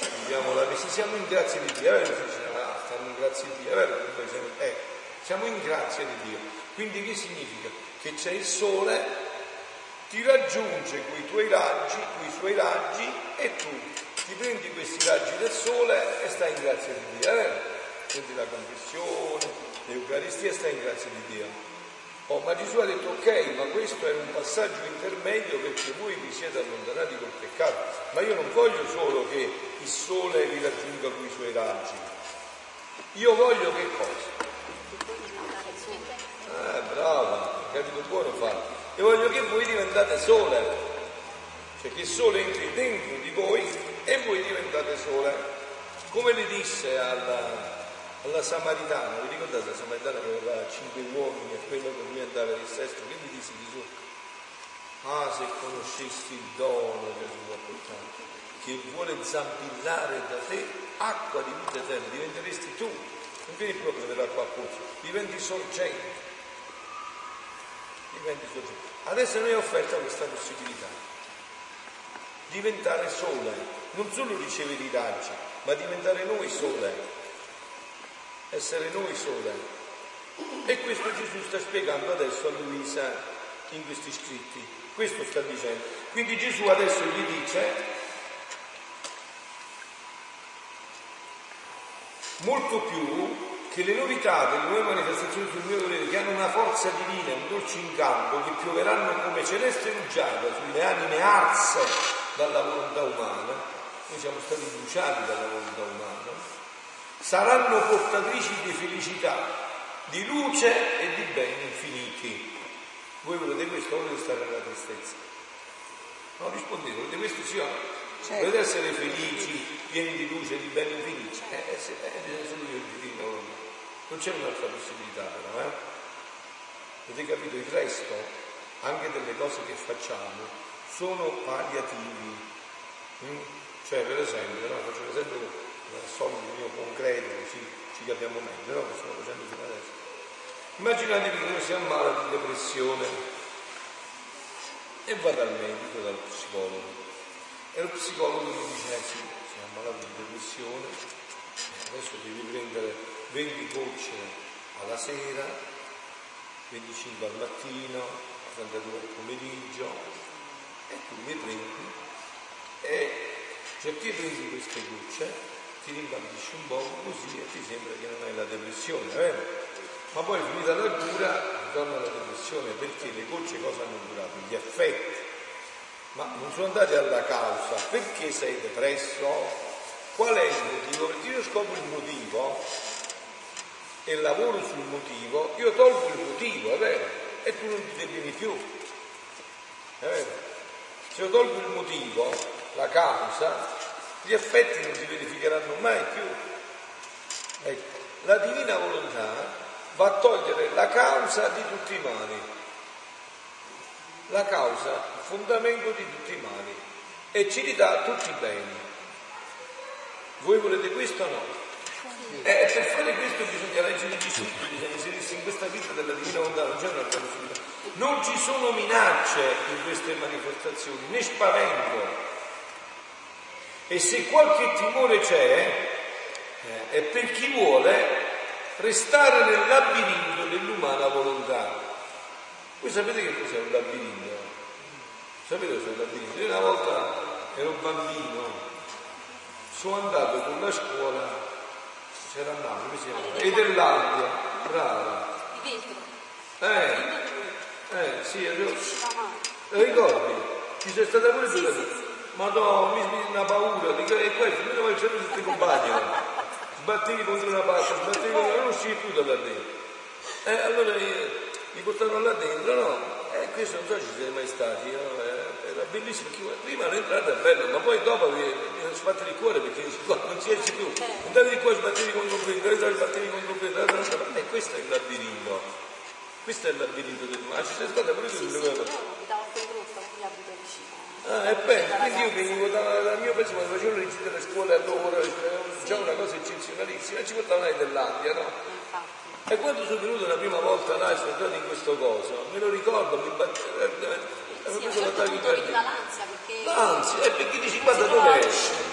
[SPEAKER 1] abbiamo la messa, siamo in grazia di Dio, è vero? Si dice, ah, stiamo in grazia di Dio, è vero? Siamo- eh, siamo in grazia di Dio. Quindi che significa? Che c'è il sole, ti raggiunge con i tuoi raggi, con i suoi raggi e tu ti prendi questi raggi del sole e stai in grazia di Dio, è vero? Prendi la confessione, l'Eucaristia e stai in grazia di Dio. Oh, ma Gesù ha detto ok, ma questo è un passaggio intermedio perché voi vi siete allontanati col peccato, ma io non voglio solo che il sole vi raggiunga con i suoi raggi, io voglio che cosa? Ah, brava, capito buono fatto. E voglio che voi diventate sole, cioè che il sole entri dentro di voi e voi diventate sole. Come le disse alla, alla Samaritana, vi ricordate la Samaritana che aveva cinque uomini e quello che lui andava il sesto, che gli disse Gesù? Ah, se conoscessi il dono Gesù ha portato, che vuole zampillare da te acqua di vita eterna, diventeresti tu, non vieni proprio dell'acqua a pozzo, diventi sorgente diventi sorgente. Adesso noi è offerta questa possibilità. Diventare sole, non solo ricevere i raggi, ma diventare noi sole. Essere noi sole. E questo Gesù sta spiegando adesso a Luisa in questi scritti. Questo sta dicendo. Quindi Gesù adesso gli dice molto più che le novità delle nuove manifestazioni sul mio volere, che hanno una forza divina, un dolce incanto, che pioveranno come celeste rugiada sulle anime arse dalla volontà umana, noi siamo stati bruciati dalla volontà umana, saranno portatrici di felicità, di luce e di beni infiniti. Voi volete questo o volete stare nella tristezza? No, rispondete, volete questo sì o no? Certo. Volete essere felici, pieni di luce di beni infiniti? Eh, eh, sì, eh, bisogna solo io di Non c'è un'altra possibilità però, eh? Avete capito? Il resto, anche delle cose che facciamo, sono palliativi. Mm? Cioè, per esempio, no? faccio un esempio solito mio concreto, così ci capiamo meglio, no? Che stiamo facendo fino adesso. Immaginatevi che uno si ammala di depressione e va dal medico, dal psicologo. E lo psicologo gli dice, eh sì, sei ammalato di depressione, adesso devi prendere 20 gocce alla sera, 25 al mattino, 32 al pomeriggio, e tu le prendi e perché prendi queste gocce, ti rimbambisci un po' così e ti sembra che non hai la depressione, vero? Ma poi finita la cura torna la depressione perché le gocce cosa hanno curato? Gli effetti ma non sono andati alla causa, perché sei depresso? Qual è il motivo? Perché io scopro il motivo e lavoro sul motivo, io tolgo il motivo, è vero, e tu non ti intervieni più, è vero. Se io tolgo il motivo, la causa, gli effetti non si verificheranno mai più. Ecco, la divina volontà va a togliere la causa di tutti i mali la causa, fondamento di tutti i mali e ci ridà tutti i beni. Voi volete questo o no? Eh, per fare questo bisogna leggere Gesù, bisogna inserirsi in questa vita della divina volontà, non c'è un'altra possibilità. Non ci sono minacce in queste manifestazioni, né spavento. E se qualche timore c'è, eh, è per chi vuole restare nel labirinto dell'umana volontà. Voi sapete che cos'è un labirinto? Sapete cos'è un labirinto? Io una volta ero bambino, sono andato con la scuola, c'era andato, come si chiama? Ederlandia, brava. Di vetro. Eh, eh, sì, ero... Eh, ricordi? Ci sei stata pure tu? Sì, sì. Madonna, mi smetti una paura, dico, e questo, io non c'erano tutti i *laughs* compagni. Sbattevi contro una pasta, sbattevi contro... non uscivi più da lì. Eh, allora io mi portarono là dentro, no? Eh, questo non so se siete mai stati, no? eh, era bellissimo, prima l'entrata è bella, ma poi dopo mi, mi sbattere il cuore perché non si esce più, andavi di qua sbattevi contro un quello, andavi sbattevi contro un quello, e questo è il labirinto, questo è il labirinto del mare, ci sei stata pure tu sulle cose. Ah, è bello, quindi io venivo dal da mio paese quando facevo le visite alle scuole allora, già una cosa eccezionalissima, ci portavano in Irlandia, no? E quando sono venuto la prima volta là e sono entrato in questo coso, me lo ricordo, mi battevo. Eh,
[SPEAKER 5] eh, sì, preso l'attacco per l'ansia perché.
[SPEAKER 1] L'ansia, è perché dici guarda dov'è?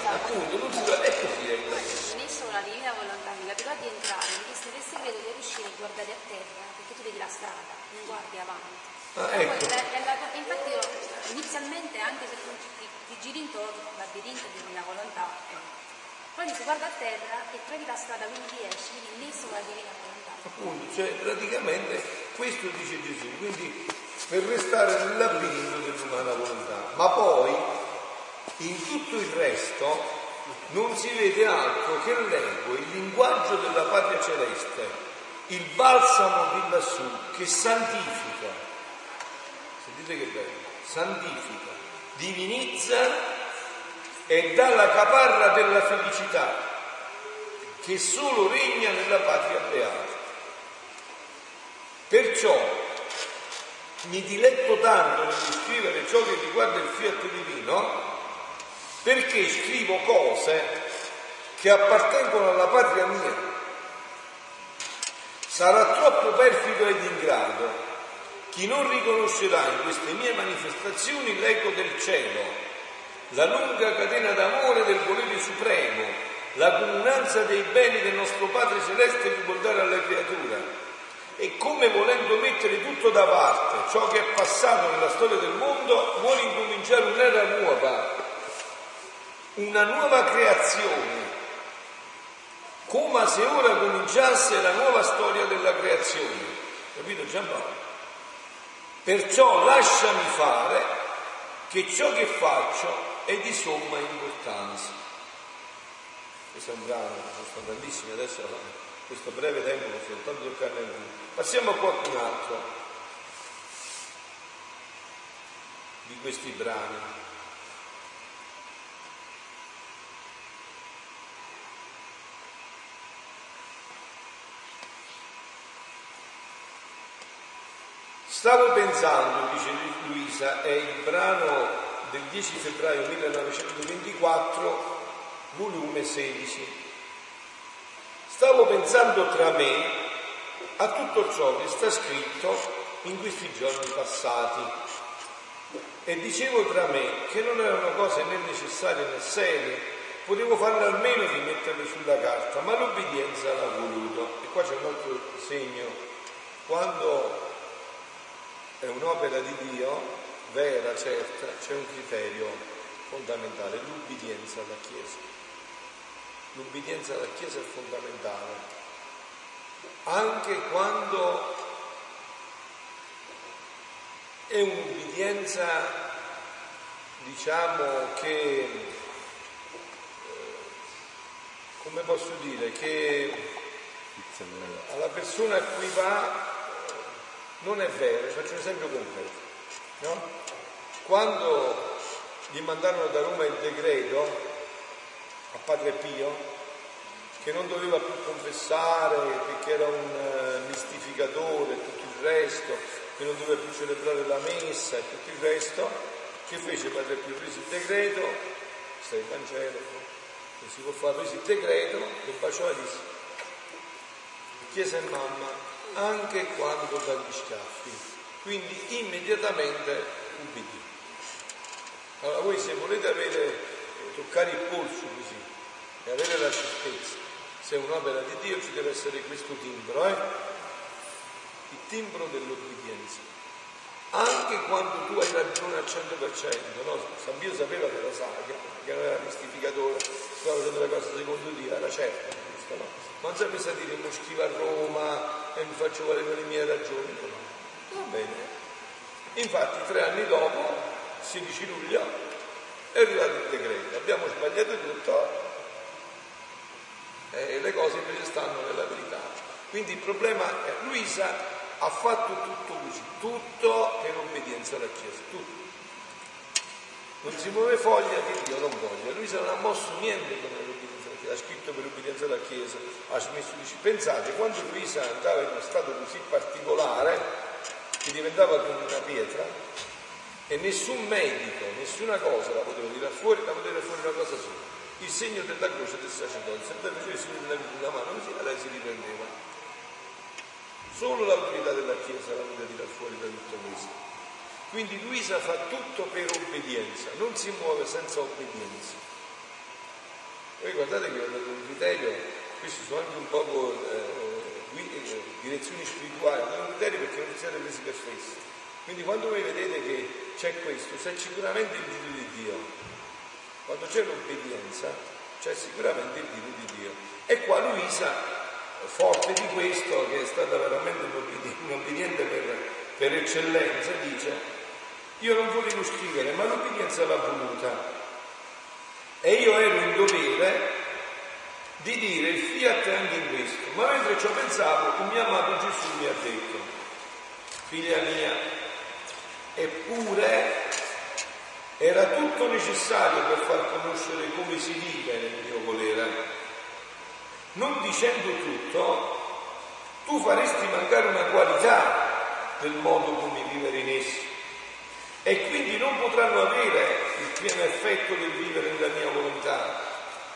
[SPEAKER 1] Appunto, non si può. È così, è così.
[SPEAKER 5] Ministro la divina volontà, mi capitò di entrare, mi disse che segreto di riuscire a guardare a terra, perché tu vedi la strada, non guardi avanti.
[SPEAKER 1] Ah, ecco.
[SPEAKER 5] la, la, infatti io inizialmente anche se tu ti, ti giri intorno, labirinto di divina volontà, eh. poi ti guarda a terra e trovi la strada, quindi esci, quindi lì sono la divina volontà.
[SPEAKER 1] Appunto, cioè praticamente questo dice Gesù, quindi per restare nel dell'umana volontà. Ma poi in tutto il resto non si vede altro che l'ego, il linguaggio della patria celeste, il balsamo di lassù che santifica. Sentite che bello, santifica, divinizza e dà la caparra della felicità che solo regna nella patria beata. Perciò mi diletto tanto nel scrivere ciò che riguarda il fiat divino perché scrivo cose che appartengono alla patria mia. Sarà troppo perfido ed ingrato chi non riconoscerà in queste mie manifestazioni l'eco del cielo, la lunga catena d'amore del volere supremo, la comunanza dei beni del nostro Padre Celeste che vuol dare alla creatura e come volendo mettere tutto da parte, ciò che è passato nella storia del mondo, vuole incominciare un'era nuova, una nuova creazione, come se ora cominciasse la nuova storia della creazione. Capito Giampaolo? Perciò lasciami fare che ciò che faccio è di somma importanza. questo è un brano, sono tantissimi, adesso questo breve tempo posso soltanto toccarne uno. Passiamo a qualcun altro di questi brani. Stavo pensando, dice Luisa, è il brano del 10 febbraio 1924, volume 16. Stavo pensando tra me a tutto ciò che sta scritto in questi giorni passati e dicevo tra me che non erano cose né necessarie né serie, potevo farle almeno di metterle sulla carta, ma l'obbedienza l'ha voluto. E qua c'è un altro segno. Quando è un'opera di Dio vera, certa, c'è un criterio fondamentale, l'ubbidienza alla Chiesa. L'ubbidienza alla Chiesa è fondamentale. Anche quando è un'ubbidienza, diciamo, che, eh, come posso dire, che alla persona a cui va non è vero, faccio un esempio concreto. No? Quando gli mandarono da Roma il decreto a Padre Pio, che non doveva più confessare perché era un uh, mistificatore e tutto il resto, che non doveva più celebrare la messa e tutto il resto, che fece Padre Pio? Prese il decreto, sta il Vangelo, non si può fare, prese il decreto, lo baciò e disse, chiesa e mamma, anche quando dagli schiaffi, quindi immediatamente ubbidì. Allora voi se volete avere, eh, toccare il polso così e avere la certezza, se è un'opera di Dio ci deve essere questo timbro, eh? il timbro dell'obbedienza. Anche quando tu hai ragione al 100%, no? San Pio sapeva che era saga, che era mistificatore, stava facendo le cose secondo Dio, era certo questo, no? Non sapeva dire, mo scrivo a Roma, e mi faccio valere le mie ragioni. Va bene. Infatti tre anni dopo, 16 luglio, è arrivato il decreto. Abbiamo sbagliato tutto e le cose invece stanno nella verità. Quindi il problema è Luisa ha fatto tutto così, tutto per obbedienza alla Chiesa, tutto. Non si muove foglia che Dio non voglia. Luisa non ha mosso niente come ha scritto per l'obbedienza alla Chiesa, ha smesso di pensate, quando Luisa andava in uno stato così particolare, che diventava come una pietra, e nessun medico, nessuna cosa la poteva tirare fuori, la poteva fuori una cosa sola, il segno della croce del sacerdozio, se faceva il segno della croce la mano così, lei si riprendeva. Solo l'autorità della Chiesa la poteva tirare fuori da tutto questo. Quindi Luisa fa tutto per obbedienza, non si muove senza obbedienza. Voi guardate che ho dato un criterio, questi sono anche un po' eh, eh, direzioni spirituali, un criterio perché non siate presi per fesso. Quindi quando voi vedete che c'è questo, c'è sicuramente il dito di Dio. Quando c'è l'obbedienza, c'è sicuramente il dito di Dio. E qua Luisa, forte di questo, che è stata veramente un obbediente per, per eccellenza, dice, io non volevo scrivere, ma l'obbedienza l'ha voluta e io ero in dovere di dire il fiat anche in questo. Ma mentre ciò pensavo, il mio amato Gesù mi ha detto, figlia mia, eppure era tutto necessario per far conoscere come si vive nel mio volere. Non dicendo tutto, tu faresti mancare una qualità del modo come vivere in essi e quindi non potranno avere il pieno effetto del vivere nella mia volontà,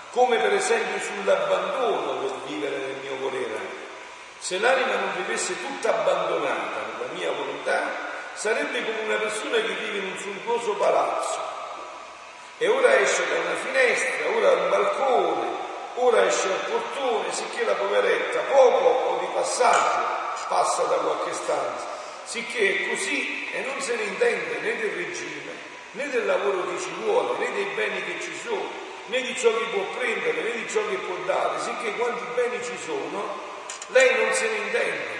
[SPEAKER 1] come per esempio sull'abbandono del vivere nel mio volere. Se l'anima non vivesse tutta abbandonata nella mia volontà, sarebbe come una persona che vive in un sontuoso palazzo. E ora esce da una finestra, ora da un balcone, ora esce al portone, sicché la poveretta poco o di passaggio passa da qualche stanza. Sicché è così e non se ne intende né del regime, né del lavoro che ci vuole, né dei beni che ci sono, né di ciò che può prendere, né di ciò che può dare, sicché quanti beni ci sono, lei non se ne intende,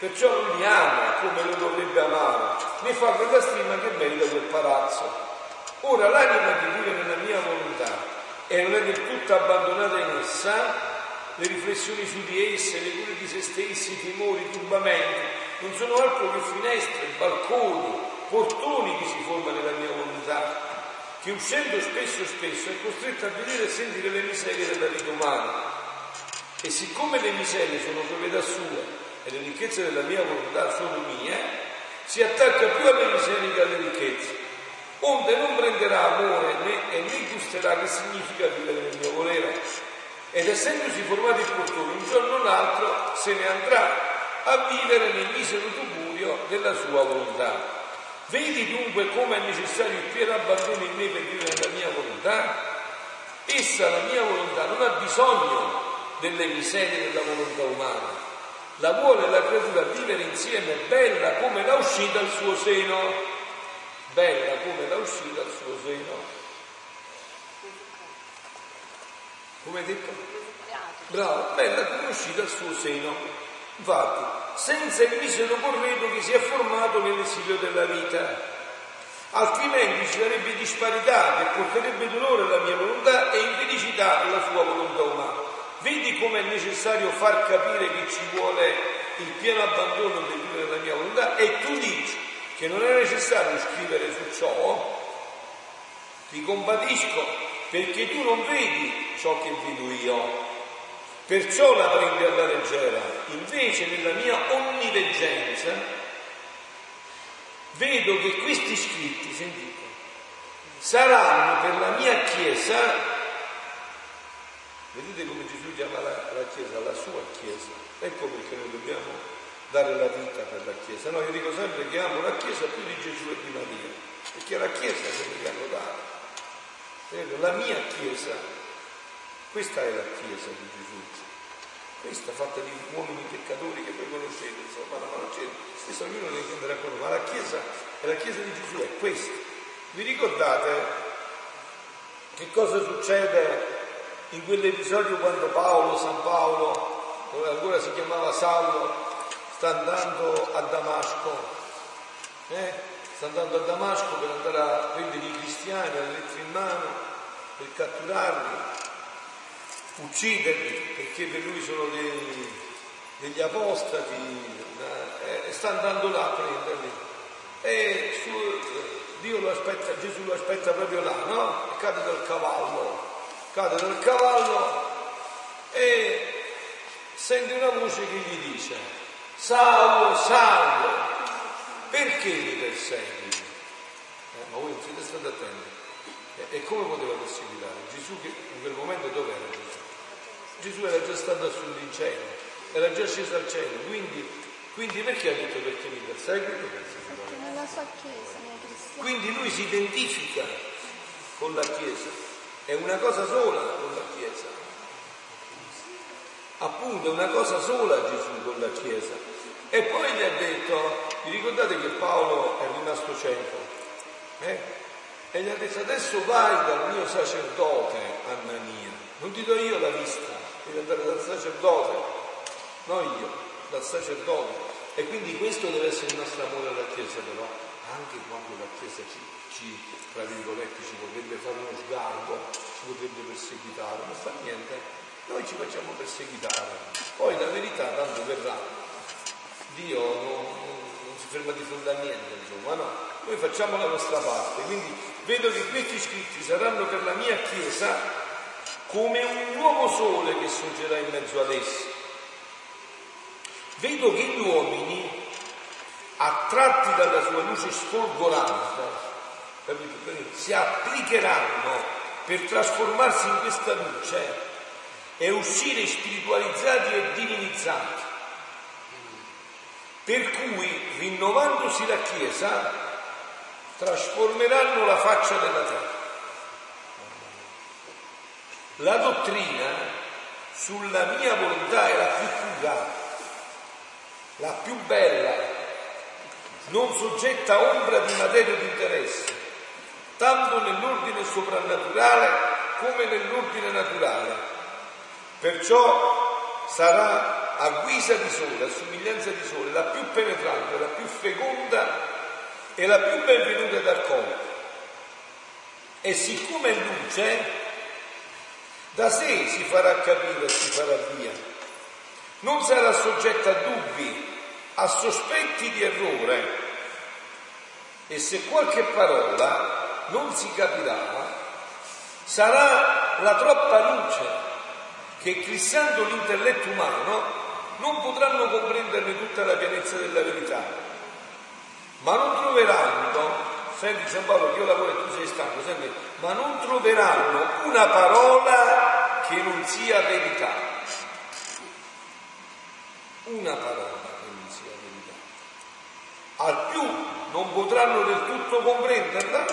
[SPEAKER 1] perciò non li ama come lo dovrebbe amare, né fa quella stima che merita quel palazzo. Ora l'anima che vive nella mia volontà e non è del tutto abbandonata in essa, le riflessioni su di esse, le cure di se stessi, i timori, i turbamenti, non sono altro che finestre, balconi, portoni che si formano nella mia volontà, che uscendo spesso spesso è costretta a vedere e sentire le miserie della vita umana. E siccome le miserie sono proprietà sua e le ricchezze della mia volontà sono mie, si attacca più alle miserie che alle ricchezze, onde non prenderà amore né, e né gusterà che significa vivere nel mio volere ed essendosi formato il portone, un giorno o l'altro se ne andrà a vivere nel misero tuburio della sua volontà. Vedi dunque come è necessario il pieno abbandono in me per vivere nella mia volontà? Essa, la mia volontà, non ha bisogno delle miserie della volontà umana. La vuole la creatura vivere insieme bella come la uscita al suo seno. Bella come la uscita al suo seno. come hai detto? Bravo, bella come uscita al suo seno. Infatti, senza il misero corredo che si è formato nell'esilio della vita. Altrimenti ci sarebbe disparità che porterebbe dolore alla mia volontà e infelicità alla sua volontà umana. Vedi come è necessario far capire che ci vuole il pieno abbandono del vivere della mia volontà e tu dici che non è necessario scrivere su ciò, ti compatisco perché tu non vedi ciò che vedo io, perciò la prendi alla leggera. Invece nella mia onniveggenza vedo che questi scritti, sentite, saranno per la mia Chiesa, vedete come Gesù chiama la, la Chiesa, la sua Chiesa, ecco perché noi dobbiamo dare la vita per la Chiesa. No, io dico sempre che amo la Chiesa più di Gesù e di Maria, perché la Chiesa che mi hanno dato. La mia Chiesa, questa è la Chiesa di Gesù, questa fatta di uomini peccatori che voi conoscete, insomma, ma non c'è, stesso ognuno ne intenderà quello, ma la Chiesa è la Chiesa di Gesù, è questa. Vi ricordate che cosa succede in quell'episodio quando Paolo, San Paolo, ancora si chiamava Saulo, sta andando a Damasco? Eh? sta andando a Damasco per andare a prendere i cristiani, a mettere in mano, per catturarli, ucciderli, perché per lui sono dei, degli apostati, eh, sta andando là a prenderli. E su, Dio lo aspetta, Gesù lo aspetta proprio là, no? E cade dal cavallo, cade dal cavallo e sente una voce che gli dice, Saulo, Saulo, perché li persegui? Eh, ma voi non siete stati attenti. E, e come poteva perseguitare? Gesù che in quel momento dove era Gesù? Gesù era già stato assunto in cielo, era già sceso al cielo, quindi, quindi perché ha detto perché mi persegui?
[SPEAKER 4] Perché nella sua chiesa.
[SPEAKER 1] Quindi lui si identifica con la Chiesa, è una cosa sola con la Chiesa. Appunto, è una cosa sola Gesù con la Chiesa. E poi gli ha detto, vi ricordate che Paolo è rimasto cieco? Eh? E gli ha detto adesso vai dal mio sacerdote, Annania, non ti do io la vista, devi andare dal sacerdote, non io, dal sacerdote. E quindi questo deve essere il nostro amore alla Chiesa, però anche quando la Chiesa ci, ci tra virgolette, ci potrebbe fare uno sgarbo, ci potrebbe perseguitare, non fa niente, noi ci facciamo perseguitare. Poi la verità tanto verrà Dio non, non si ferma di fronte a niente, insomma, no. Noi facciamo la nostra parte, quindi vedo che questi scritti saranno per la mia Chiesa come un nuovo sole che sorgerà in mezzo ad essi. Vedo che gli uomini, attratti dalla sua luce sfolgorante, si applicheranno per trasformarsi in questa luce e uscire spiritualizzati e divinizzati per cui rinnovandosi la Chiesa trasformeranno la faccia della terra. La dottrina sulla mia volontà è la più pura, la più bella, non soggetta a ombra di materia di interesse, tanto nell'ordine soprannaturale come nell'ordine naturale. Perciò sarà a guisa di sole, a somiglianza di sole, la più penetrante, la più feconda e la più benvenuta dal corpo. E siccome è luce, Da sé si farà capire e si farà via. Non sarà soggetta a dubbi, a sospetti di errore. E se qualche parola non si capirà, sarà la troppa luce che eclissando l'intelletto umano non potranno comprenderne tutta la pienezza della verità, ma non troveranno, senti San Paolo io lavoro e tu sei stanco, senti, ma non troveranno una parola che non sia verità. Una parola che non sia verità. Al più non potranno del tutto comprenderla,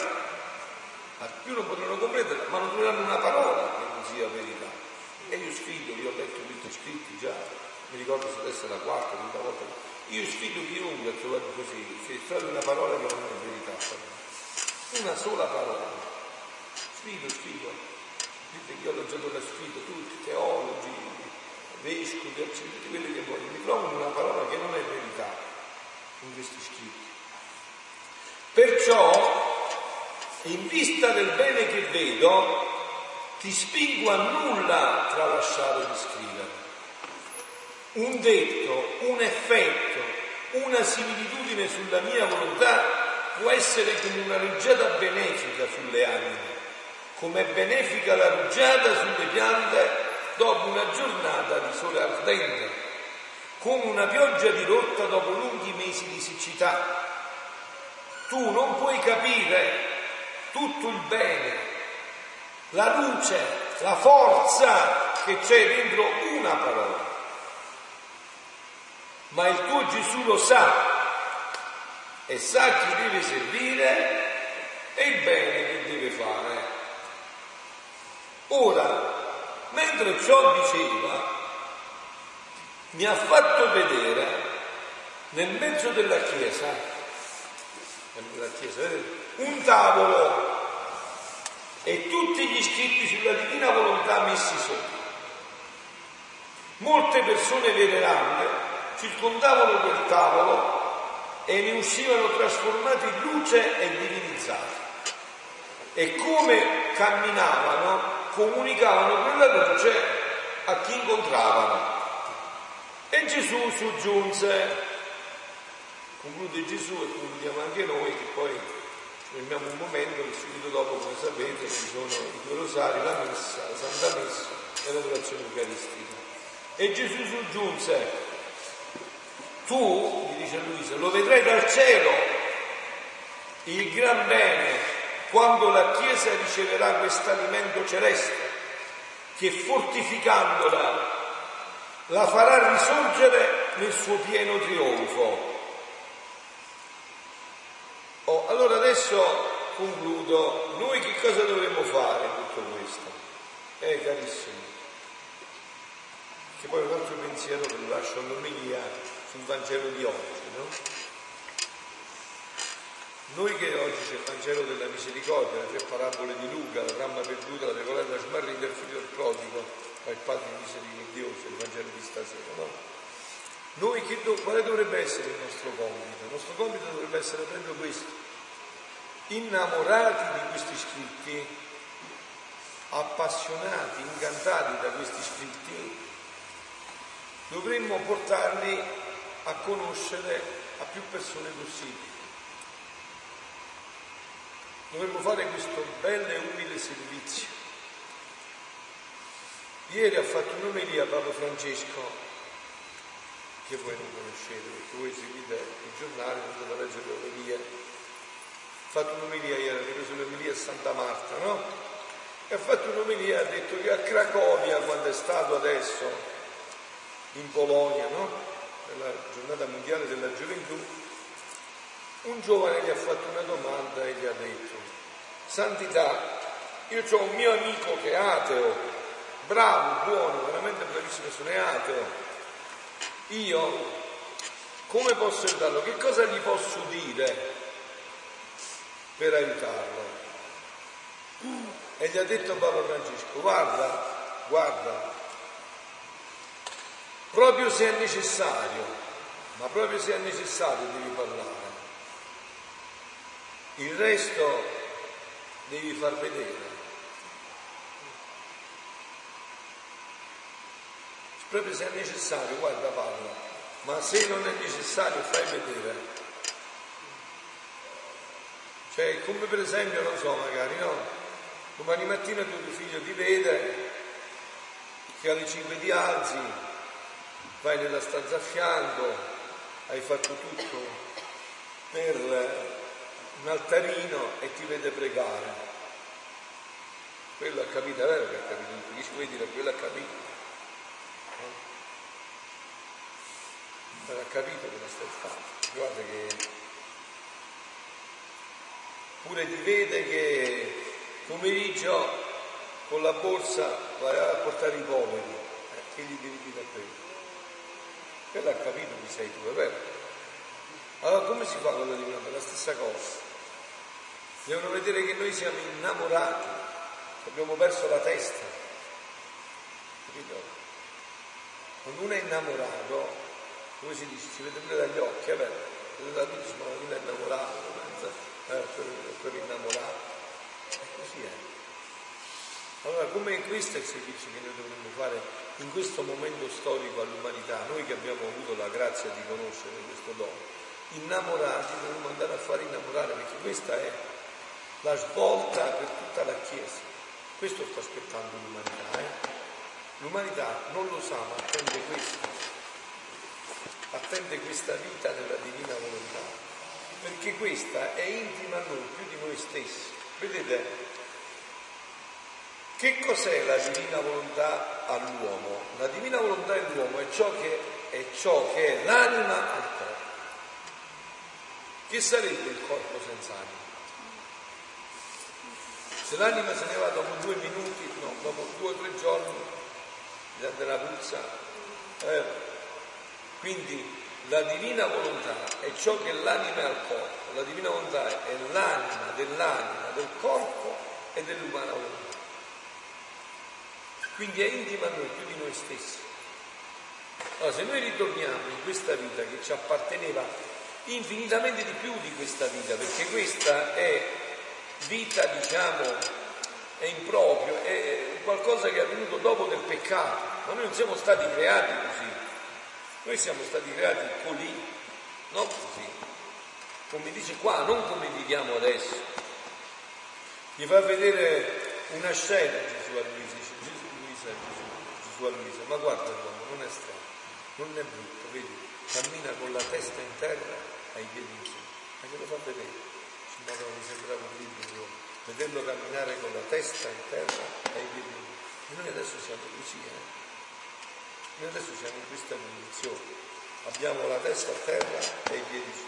[SPEAKER 1] più non potranno comprenderla, ma non troveranno una parola che non sia verità. E io scrivo, io ho letto questi scritti già, mi ricordo se adesso è la quarta, quinta volta, io sfido chiunque a trovare così, se trovi una parola che non è verità, una sola parola, sfido, sfido, dite che io l'ho già la sfido, tutti, teologi, vescovi, tutti quelli che vogliono, mi trovano una parola che non è verità in questi scritti. Perciò, in vista del bene che vedo, ti spingo a nulla tralasciare di scrivere un detto, un effetto, una similitudine sulla mia volontà può essere come una rugiada benefica sulle anime, come è benefica la rugiada sulle piante dopo una giornata di sole ardente, come una pioggia di rotta dopo lunghi mesi di siccità. Tu non puoi capire tutto il bene, la luce, la forza che c'è dentro una parola ma il tuo Gesù lo sa e sa chi deve servire e il bene che deve fare. Ora, mentre ciò diceva, mi ha fatto vedere nel mezzo della chiesa, della chiesa un tavolo e tutti gli scritti sulla divina volontà messi sopra. Molte persone venerande circondavano quel tavolo e ne uscivano trasformati in luce e divinizzati. E come camminavano, comunicavano quella luce a chi incontravano. E Gesù soggiunse, conclude Gesù e concludiamo anche noi, che poi fermiamo un momento e subito dopo, come sapete, ci sono i due rosari, la messa, la Santa Messa e l'adorazione eucaristica. E Gesù soggiunse, tu, gli dice Luisa, lo vedrai dal cielo, il gran bene, quando la Chiesa riceverà questo alimento celeste, che fortificandola la farà risorgere nel suo pieno trionfo. Oh, allora adesso concludo, noi che cosa dovremmo fare in tutto questo? Eh carissimi, che poi un altro pensiero che lo lascio all'omelia sul Vangelo di oggi, no? Noi che oggi c'è il Vangelo della misericordia, le tre parabole di Luca, la dramma perduta, la regolata smarrita il figlio del prodigo, ma il Padre misericordioso, il Vangelo di stasera, no? Noi che do, quale dovrebbe essere il nostro compito? Il nostro compito dovrebbe essere proprio questo, innamorati di questi scritti, appassionati, incantati da questi scritti, dovremmo portarli a conoscere a più persone possibili. Dovremmo fare questo bello e umile servizio. Ieri ha fatto un'omelia Papa Francesco, che voi non conoscete perché voi seguite i giornali, non andate a leggere le omelie. Ha fatto un'omelia ieri, ha preso l'omelia a Santa Marta, no? E ha fatto un'omelia, ha detto che a Cracovia, quando è stato adesso, in Polonia, no? nella giornata mondiale della gioventù, un giovane gli ha fatto una domanda e gli ha detto, Santità, io ho un mio amico che è ateo, bravo, buono, veramente bravissimo, sono ateo. Io come posso aiutarlo? Che cosa gli posso dire per aiutarlo? E gli ha detto Papa Francesco, guarda, guarda, proprio se è necessario, ma proprio se è necessario devi parlare. Il resto devi far vedere. Proprio se è necessario, guarda parla, ma se non è necessario fai vedere. Cioè, come per esempio, non so, magari, no? Domani mattina tuo figlio ti vede che alle 5 ti alzi, vai nella stanza a fianco, hai fatto tutto per un altarino e ti vede pregare. Quello ha capito, è vero che ha capito, chi ci vuoi dire, quello ha capito. Non ha capito come stai fatto. Guarda che pure ti vede che pomeriggio con la borsa vai a portare i poveri, eh, che gli devi dire a quello? Quello ha capito chi sei tu, è vero? Allora come si fa con la divinità? La stessa cosa. Devono vedere che noi siamo innamorati, abbiamo perso la testa. Capito? Quando uno è innamorato, come si dice, si vede pure dagli occhi, è vero? Si vede dagli occhi, ma uno è innamorato, eh, quello innamorato. E così è. Allora, come questo è il servizio che noi dovremmo fare in questo momento storico all'umanità, noi che abbiamo avuto la grazia di conoscere questo dono, innamorati dovremmo andare a fare innamorare, perché questa è la svolta per tutta la Chiesa. Questo sta aspettando l'umanità. Eh? L'umanità non lo sa, ma attende questo. Attende questa vita nella divina volontà, perché questa è intima a noi più di noi stessi. Vedete, che cos'è la divina volontà all'uomo? La divina volontà all'uomo è ciò che è, ciò che è l'anima al corpo. Che sarebbe il corpo senza anima? Se l'anima se ne va dopo due minuti, no, dopo due o tre giorni, della puzza. Eh, quindi la divina volontà è ciò che l'anima è al corpo, la divina volontà è l'anima dell'anima, del corpo e dell'umana volontà. Quindi è intima a noi più di noi stessi. Allora, se noi ritorniamo in questa vita che ci apparteneva infinitamente di più di questa vita, perché questa è vita, diciamo, è improprio, è qualcosa che è avvenuto dopo del peccato, ma noi non siamo stati creati così, noi siamo stati creati così, non così, come dice qua, non come viviamo adesso. Gli fa vedere una scena Gesù a Luisa, Gesù a Luisa, ma guarda l'uomo, non è strano, non è brutto, vedi, cammina con la testa in terra ai piedi in su. Ma che lo fa vedere? Ci madonna, mi sembrava un libro, vederlo camminare con la testa in terra ai piedi. E noi adesso siamo così, eh? Noi adesso siamo in questa condizione. Abbiamo la testa a terra e i piedi su.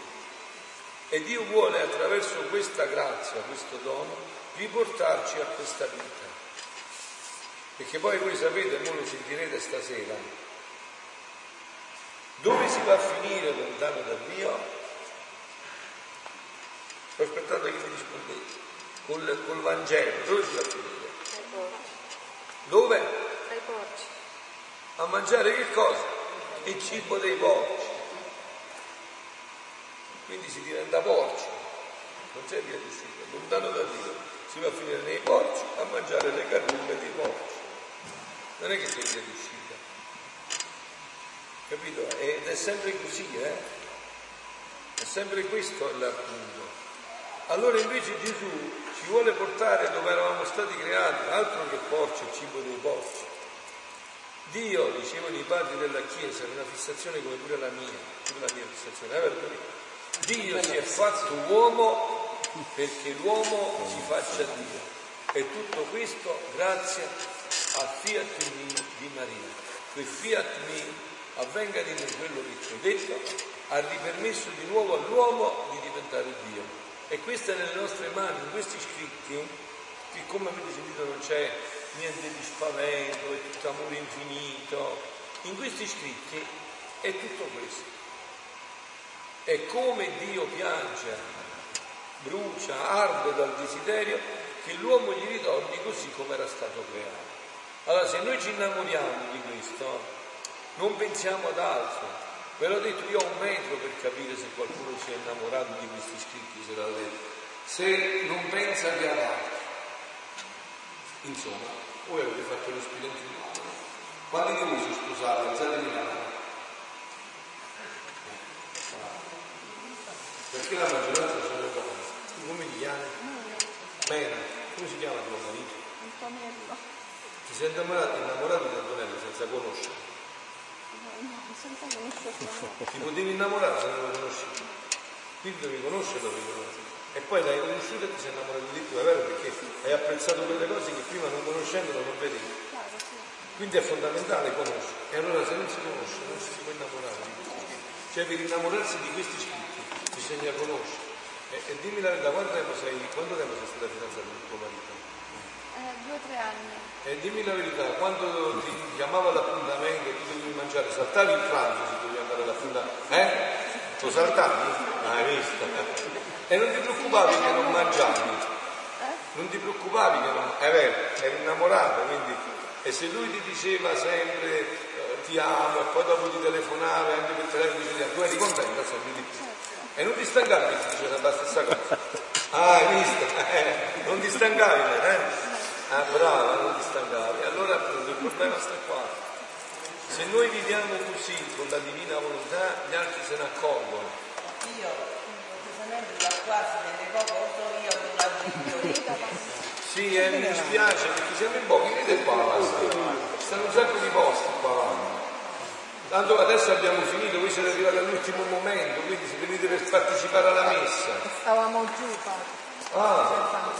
[SPEAKER 1] E Dio vuole attraverso questa grazia, questo dono, riportarci a questa vita. Perché poi voi sapete, voi lo sentirete stasera, dove si va a finire lontano da Dio? Sto aspettando che mi rispondete. Col, col Vangelo, dove si va a finire? Dove?
[SPEAKER 4] Dai porci.
[SPEAKER 1] A mangiare che cosa? Il cibo dei porci. Quindi si diventa porci, non c'è via di uscita, lontano da Dio. Si va a finire nei porci a mangiare le carrume dei porci non è che c'è via d'uscita. Capito? Ed è sempre così, eh? È sempre questo l'appunto. Allora invece Gesù ci vuole portare dove eravamo stati creati, altro che porci, il cibo dei porci. Dio, dicevano i padri della Chiesa, è una fissazione come pure la mia, pure la mia fissazione, è vero? Dio si è fatto uomo perché l'uomo si faccia Dio. E tutto questo grazie al fiat mi di Maria. Quel fiat mi avvenga di me quello che ti ho detto, ha ripermesso di nuovo all'uomo di diventare Dio. E questo è nelle nostre mani, in questi scritti, che come avete sentito non c'è niente di spavento, è tutto amore infinito. In questi scritti è tutto questo. È come Dio piange, brucia, arde dal desiderio che l'uomo gli ritorni così come era stato creato. Allora se noi ci innamoriamo di questo, non pensiamo ad altro. Ve l'ho detto, io ho un metro per capire se qualcuno si è innamorato di questi scritti, se l'ha detto. Se non pensa che ad altro. Insomma, voi avete fatto lo spirito nuovo. Quanti di voi sono sposati? Alzate le mani. Perché la maggioranza sono donne? Come ti chiami? Mena. Come si chiama tuo marito?
[SPEAKER 4] Antonello.
[SPEAKER 1] Ti sei innamorato, innamorato di Antonello senza conoscere.
[SPEAKER 4] No, senza conoscerlo.
[SPEAKER 1] Ti potevi innamorare se non lo conoscevi. Quindi devi conoscerlo per conoscere. E poi l'hai conosciuto e ti sei innamorato di più, è vero? Perché hai apprezzato quelle cose che prima non conoscendolo non vedevi. Quindi è fondamentale conoscere. E allora se non si conosce non si può innamorare di scritti. Cioè per innamorarsi di questi scritti bisogna conoscere. E, e dimmi la verità, quanto tempo sei, quanto tempo sei stata fidanzata con tuo marito?
[SPEAKER 4] Eh, due o tre anni.
[SPEAKER 1] E dimmi la verità, quando ti chiamava l'appuntamento e tu dovevi mangiare, saltavi il pranzo se dovevi andare all'appuntamento? Eh? Lo saltavi? Ah, Hai visto? E non ti preoccupavi che non mangiavi? Non ti preoccupavi che non... È vero, eri innamorato, quindi... E se lui ti diceva sempre eh, ti amo e poi dopo ti telefonava anche per telefono diceva tu eri contenta sempre di più. E non ti stancavi che ti diceva la stessa cosa. Ah, hai visto? Eh, non ti stancavi, eh? Ah, brava, non ti stancavi. Allora appunto il problema sta qua. Se noi viviamo così con la divina volontà, gli altri se ne accorgono.
[SPEAKER 6] Io, precisamente da quasi delle poche uso io con la video.
[SPEAKER 1] Sì, eh, mi dispiace perché siamo in pochi, vedete qua. Stanno un sacco di posti qua avanti. Tanto adesso abbiamo finito, voi siete arrivati all'ultimo momento, quindi se venite per partecipare alla messa.
[SPEAKER 4] Stavamo giù, padre.
[SPEAKER 1] Ah.